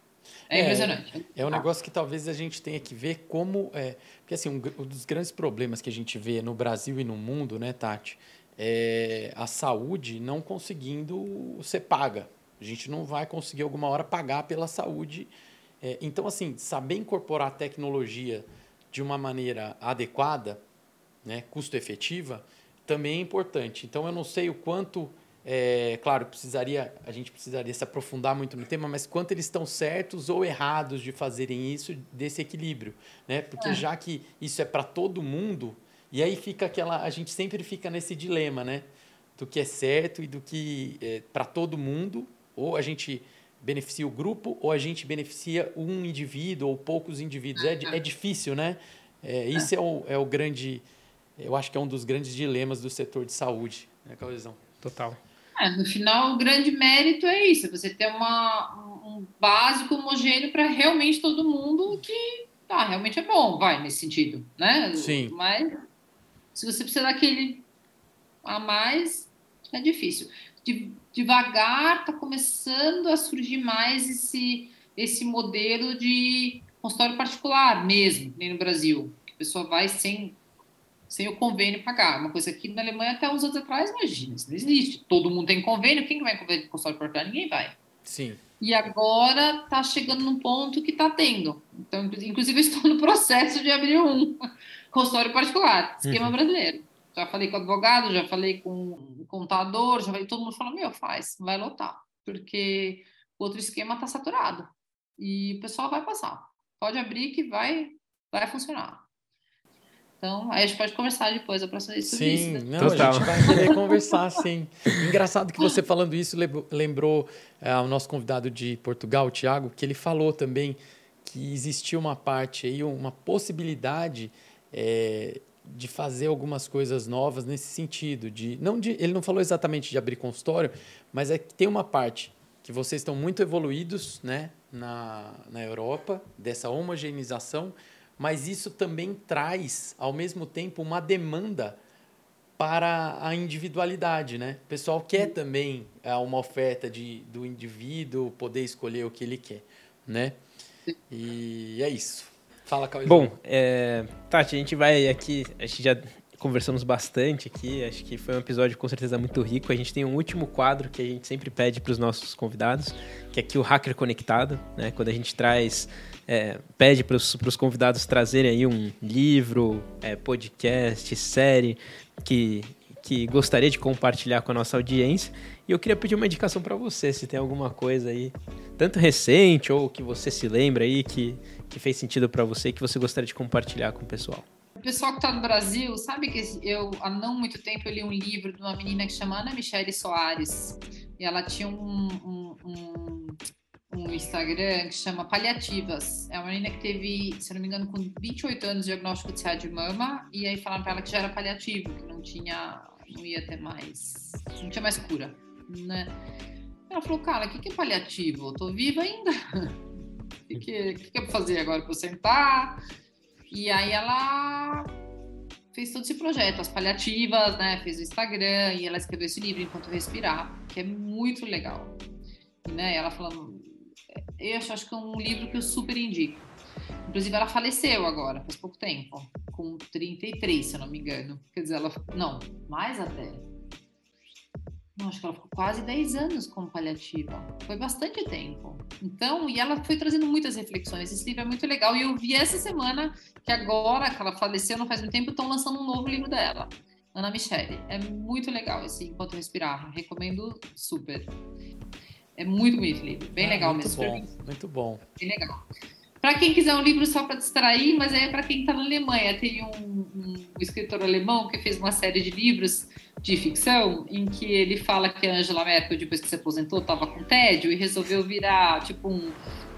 É, é impressionante. É um negócio que talvez a gente tenha que ver como. É, porque, assim, um, um, dos grandes problemas que a gente vê no Brasil e no mundo, né, Tati, é a saúde não conseguindo ser paga. A gente não vai conseguir alguma hora pagar pela saúde. É, então, assim, saber incorporar a tecnologia de uma maneira adequada, né, custo efetiva, também é importante. Então, eu não sei o quanto é, claro, precisaria, a gente precisaria se aprofundar muito no tema, mas quanto eles estão certos ou errados de fazerem isso, desse equilíbrio, né? Porque é. já que isso é para todo mundo, e aí fica aquela, a gente sempre fica nesse dilema, né? Do que é certo e do que é para todo mundo, ou a gente beneficia o grupo, ou a gente beneficia um indivíduo ou poucos indivíduos. É, é difícil, né? É, isso é o, é o grande, eu acho que é um dos grandes dilemas do setor de saúde, né, Claudizão? Total. É, no final, o grande mérito é isso: é você ter uma, um básico homogêneo para realmente todo mundo que tá, realmente é bom, vai nesse sentido, né? Sim. Mas se você precisa daquele a mais, é difícil. De, devagar está começando a surgir mais esse, esse modelo de consultório particular mesmo, nem no Brasil. Que a pessoa vai sem sem o convênio pagar. Uma coisa que na Alemanha até uns anos atrás, imagina, isso não existe. Todo mundo tem convênio, quem vai convênio de consultório particular? Ninguém vai. Sim. E agora está chegando num ponto que está tendo. Então, inclusive, eu estou no processo de abrir um consultório particular, esquema uhum. brasileiro. Já falei com o advogado, já falei com o contador, já falei, todo mundo falou, meu, faz, vai lotar. Porque o outro esquema está saturado. E o pessoal vai passar. Pode abrir que vai, vai funcionar. Então, aí a gente pode conversar depois, a próxima vez sobre sim, isso. Né? Não, Total. a gente vai querer conversar, sim. Engraçado que você falando isso lembrou é, o nosso convidado de Portugal, o Tiago, que ele falou também que existia uma parte aí, uma possibilidade é, de fazer algumas coisas novas nesse sentido. De, não de, ele não falou exatamente de abrir consultório, mas é que tem uma parte que vocês estão muito evoluídos né, na, na Europa, dessa homogeneização, mas isso também traz, ao mesmo tempo, uma demanda para a individualidade, né? O pessoal quer também é, uma oferta de, do indivíduo poder escolher o que ele quer, né? E é isso. Fala, Cauê. Bom, é, Tati, a gente vai aqui, a gente já conversamos bastante aqui, acho que foi um episódio com certeza muito rico. A gente tem um último quadro que a gente sempre pede para os nossos convidados, que é aqui o Hacker Conectado, né? Quando a gente traz é, pede para os convidados trazerem aí um livro, é, podcast, série que, que gostaria de compartilhar com a nossa audiência. E eu queria pedir uma indicação para você, se tem alguma coisa aí, tanto recente ou que você se lembra aí que, que fez sentido para você e que você gostaria de compartilhar com o pessoal. O pessoal que está no Brasil, sabe que eu, há não muito tempo, eu li um livro de uma menina que chama Ana Michele Soares. E ela tinha um, um, um um Instagram que chama Paliativas. É uma menina que teve, se não me engano, com 28 anos de diagnóstico de CA de mama, e aí falaram para ela que já era paliativo, que não tinha, não ia ter mais, não tinha mais cura, né? Ela falou, cara, o que, que é paliativo? Eu tô viva ainda. O que, que, que, que fazer agora? Pra eu sentar? E aí ela fez todo esse projeto, as paliativas, né? Fez o Instagram e ela escreveu esse livro Enquanto Respirar, que é muito legal. E, né, ela falando, eu acho, que é um livro que eu super indico. Inclusive, ela faleceu agora, faz pouco tempo, com 33, se eu não me engano. Quer dizer, ela. Não, mais até. Não, acho que ela ficou quase 10 anos como paliativa. Foi bastante tempo. Então, e ela foi trazendo muitas reflexões. Esse livro é muito legal. E eu vi essa semana que agora que ela faleceu, não faz muito tempo, estão lançando um novo livro dela. Ana Michele. É muito legal esse Enquanto Respirar. Recomendo super. É muito bonito o livro. Bem ah, legal muito mesmo. Bom, muito bom. Bem legal. Para quem quiser um livro só para distrair, mas é para quem está na Alemanha. Tem um, um, escritor alemão que fez uma série de livros de ficção em que ele fala que a Angela Merkel, depois que se aposentou, estava com tédio e resolveu virar tipo um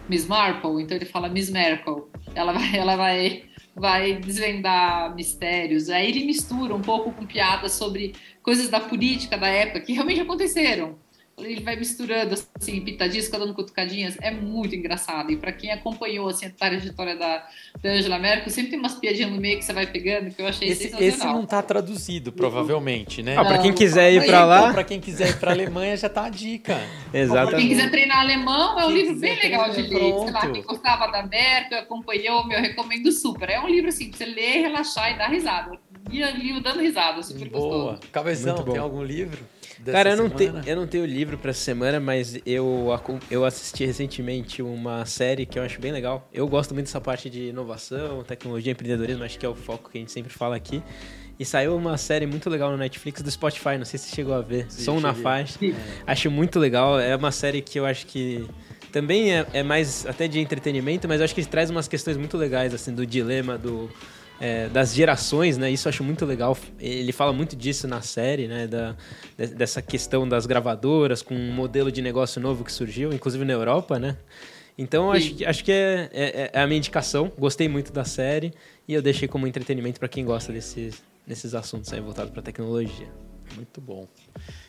Miss Marple. Então ele fala Miss Merkel. Ela vai, ela vai, vai desvendar mistérios. Aí ele mistura um pouco com piadas sobre coisas da política da época que realmente aconteceram ele vai misturando assim, pitadinhas, dando cutucadinhas, é muito engraçado. E para quem acompanhou assim, a trajetória da, da Angela Merkel, sempre tem umas piadinhas no meio que você vai pegando, que eu achei esse, sensacional. Esse não está traduzido, provavelmente, né? Ah, para quem quiser ir para lá. Para quem quiser ir para Alemanha já tá a dica. Exatamente. Para quem quiser treinar alemão, é um quem livro bem legal de ler. Sei lá, quem gostava da Merkel, acompanhou, eu recomendo super. É um livro assim, pra você ler, relaxar e dar risada. E livro dando risada, super Boa. gostoso. Cabeção, tem algum livro? Cara, eu não, te, eu não tenho livro pra essa semana, mas eu, eu assisti recentemente uma série que eu acho bem legal. Eu gosto muito dessa parte de inovação, tecnologia, empreendedorismo, acho que é o foco que a gente sempre fala aqui. E saiu uma série muito legal no Netflix do Spotify, não sei se você chegou a ver. Sim, Som na Faixa. É. Acho muito legal. É uma série que eu acho que também é, é mais até de entretenimento, mas eu acho que traz umas questões muito legais, assim, do dilema do é, das gerações, né? Isso eu acho muito legal. Ele fala muito disso na série, né? Da, dessa questão das gravadoras com um modelo de negócio novo que surgiu, inclusive na Europa, né? Então acho, acho que é, é, é, a minha indicação. Gostei muito da série e eu deixei como entretenimento para quem gosta desses, desses assuntos aí voltados para tecnologia. Muito bom.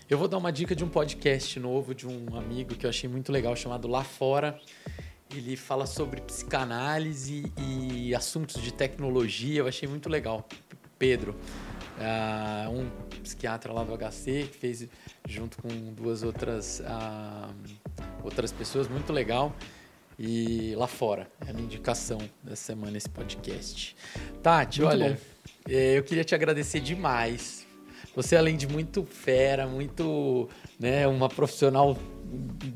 Eu vou dar uma dica de um podcast novo de um amigo que eu achei muito legal chamado Lá Fora. Ele fala sobre psicanálise e assuntos de tecnologia. Eu achei muito legal. Pedro, uh, um psiquiatra lá do HC, que fez junto com duas outras, uh, outras pessoas, muito legal. E lá fora, é a minha indicação dessa semana esse podcast. Tati, muito olha, é, eu queria te agradecer demais. Você, além de muito fera, muito, né, uma profissional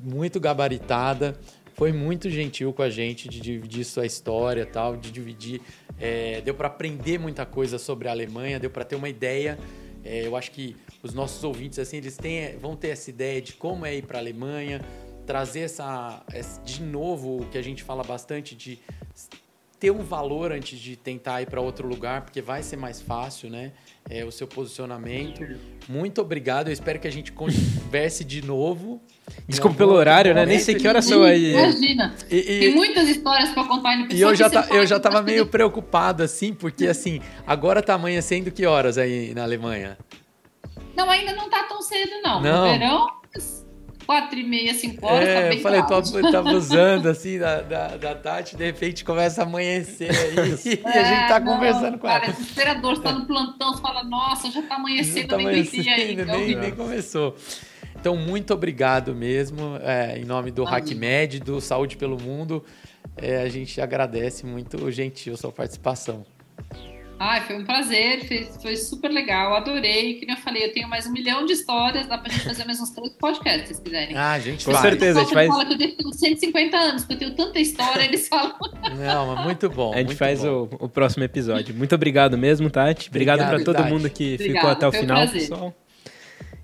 muito gabaritada, foi muito gentil com a gente de dividir sua história tal, de dividir. É, deu para aprender muita coisa sobre a Alemanha, deu para ter uma ideia. É, eu acho que os nossos ouvintes assim eles têm, vão ter essa ideia de como é ir para a Alemanha, trazer essa, de novo o que a gente fala bastante de ter um valor antes de tentar ir para outro lugar, porque vai ser mais fácil, né? É, o seu posicionamento. Muito obrigado. Eu espero que a gente converse de novo. Desculpa pelo horário, né? Nem sei que horas são aí. Imagina. E, e, Tem muitas histórias para contar no E eu já, tá, eu já tava meio preocupado, assim, porque assim, agora tá amanhecendo que horas aí na Alemanha? Não, ainda não tá tão cedo, não. não. No verão, quatro e meia, cinco horas, é, tá bem eu falei, tô, tô abusando assim da, da, da Tati, de repente começa a amanhecer aí é, e a gente tá não, conversando com cara, ela. Cara, desesperador, você tá no plantão, você fala, nossa, já tá amanhecendo, já tá amanhecendo, nem, nem, nem começou. Então, muito obrigado mesmo, é, em nome do HackMed, do Saúde pelo Mundo. É, a gente agradece muito gentil sua participação. Ai, foi um prazer, foi, foi super legal, adorei. Que eu falei, eu tenho mais um milhão de histórias, dá pra gente fazer mais uns três podcasts, se quiserem. Ah, gente Com faz. certeza, a gente faz. fala que eu tenho 150 anos, porque eu tenho tanta história, eles falam. Não, mas muito bom. A gente faz o, o, próximo episódio. Muito obrigado mesmo, Tati. Obrigado, obrigado para todo mundo que Obrigado, ficou até o final, um pessoal.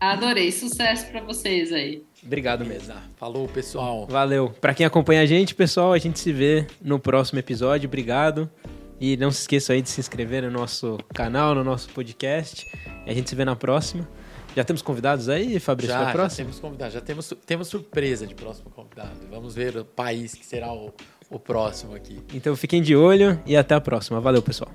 Adorei, sucesso para vocês aí. Obrigado mesmo. Falou, pessoal. Valeu. Para quem acompanha a gente, pessoal, a gente se vê no próximo episódio. Obrigado. E não se esqueça aí de se inscrever no nosso canal, no nosso podcast. E a gente se vê na próxima. Já temos convidados aí, Fabrício, já, Já temos convidados, já temos, temos surpresa de próximo convidado. Vamos ver o país que será o, o próximo aqui. Então fiquem de olho e até a próxima. Valeu, pessoal.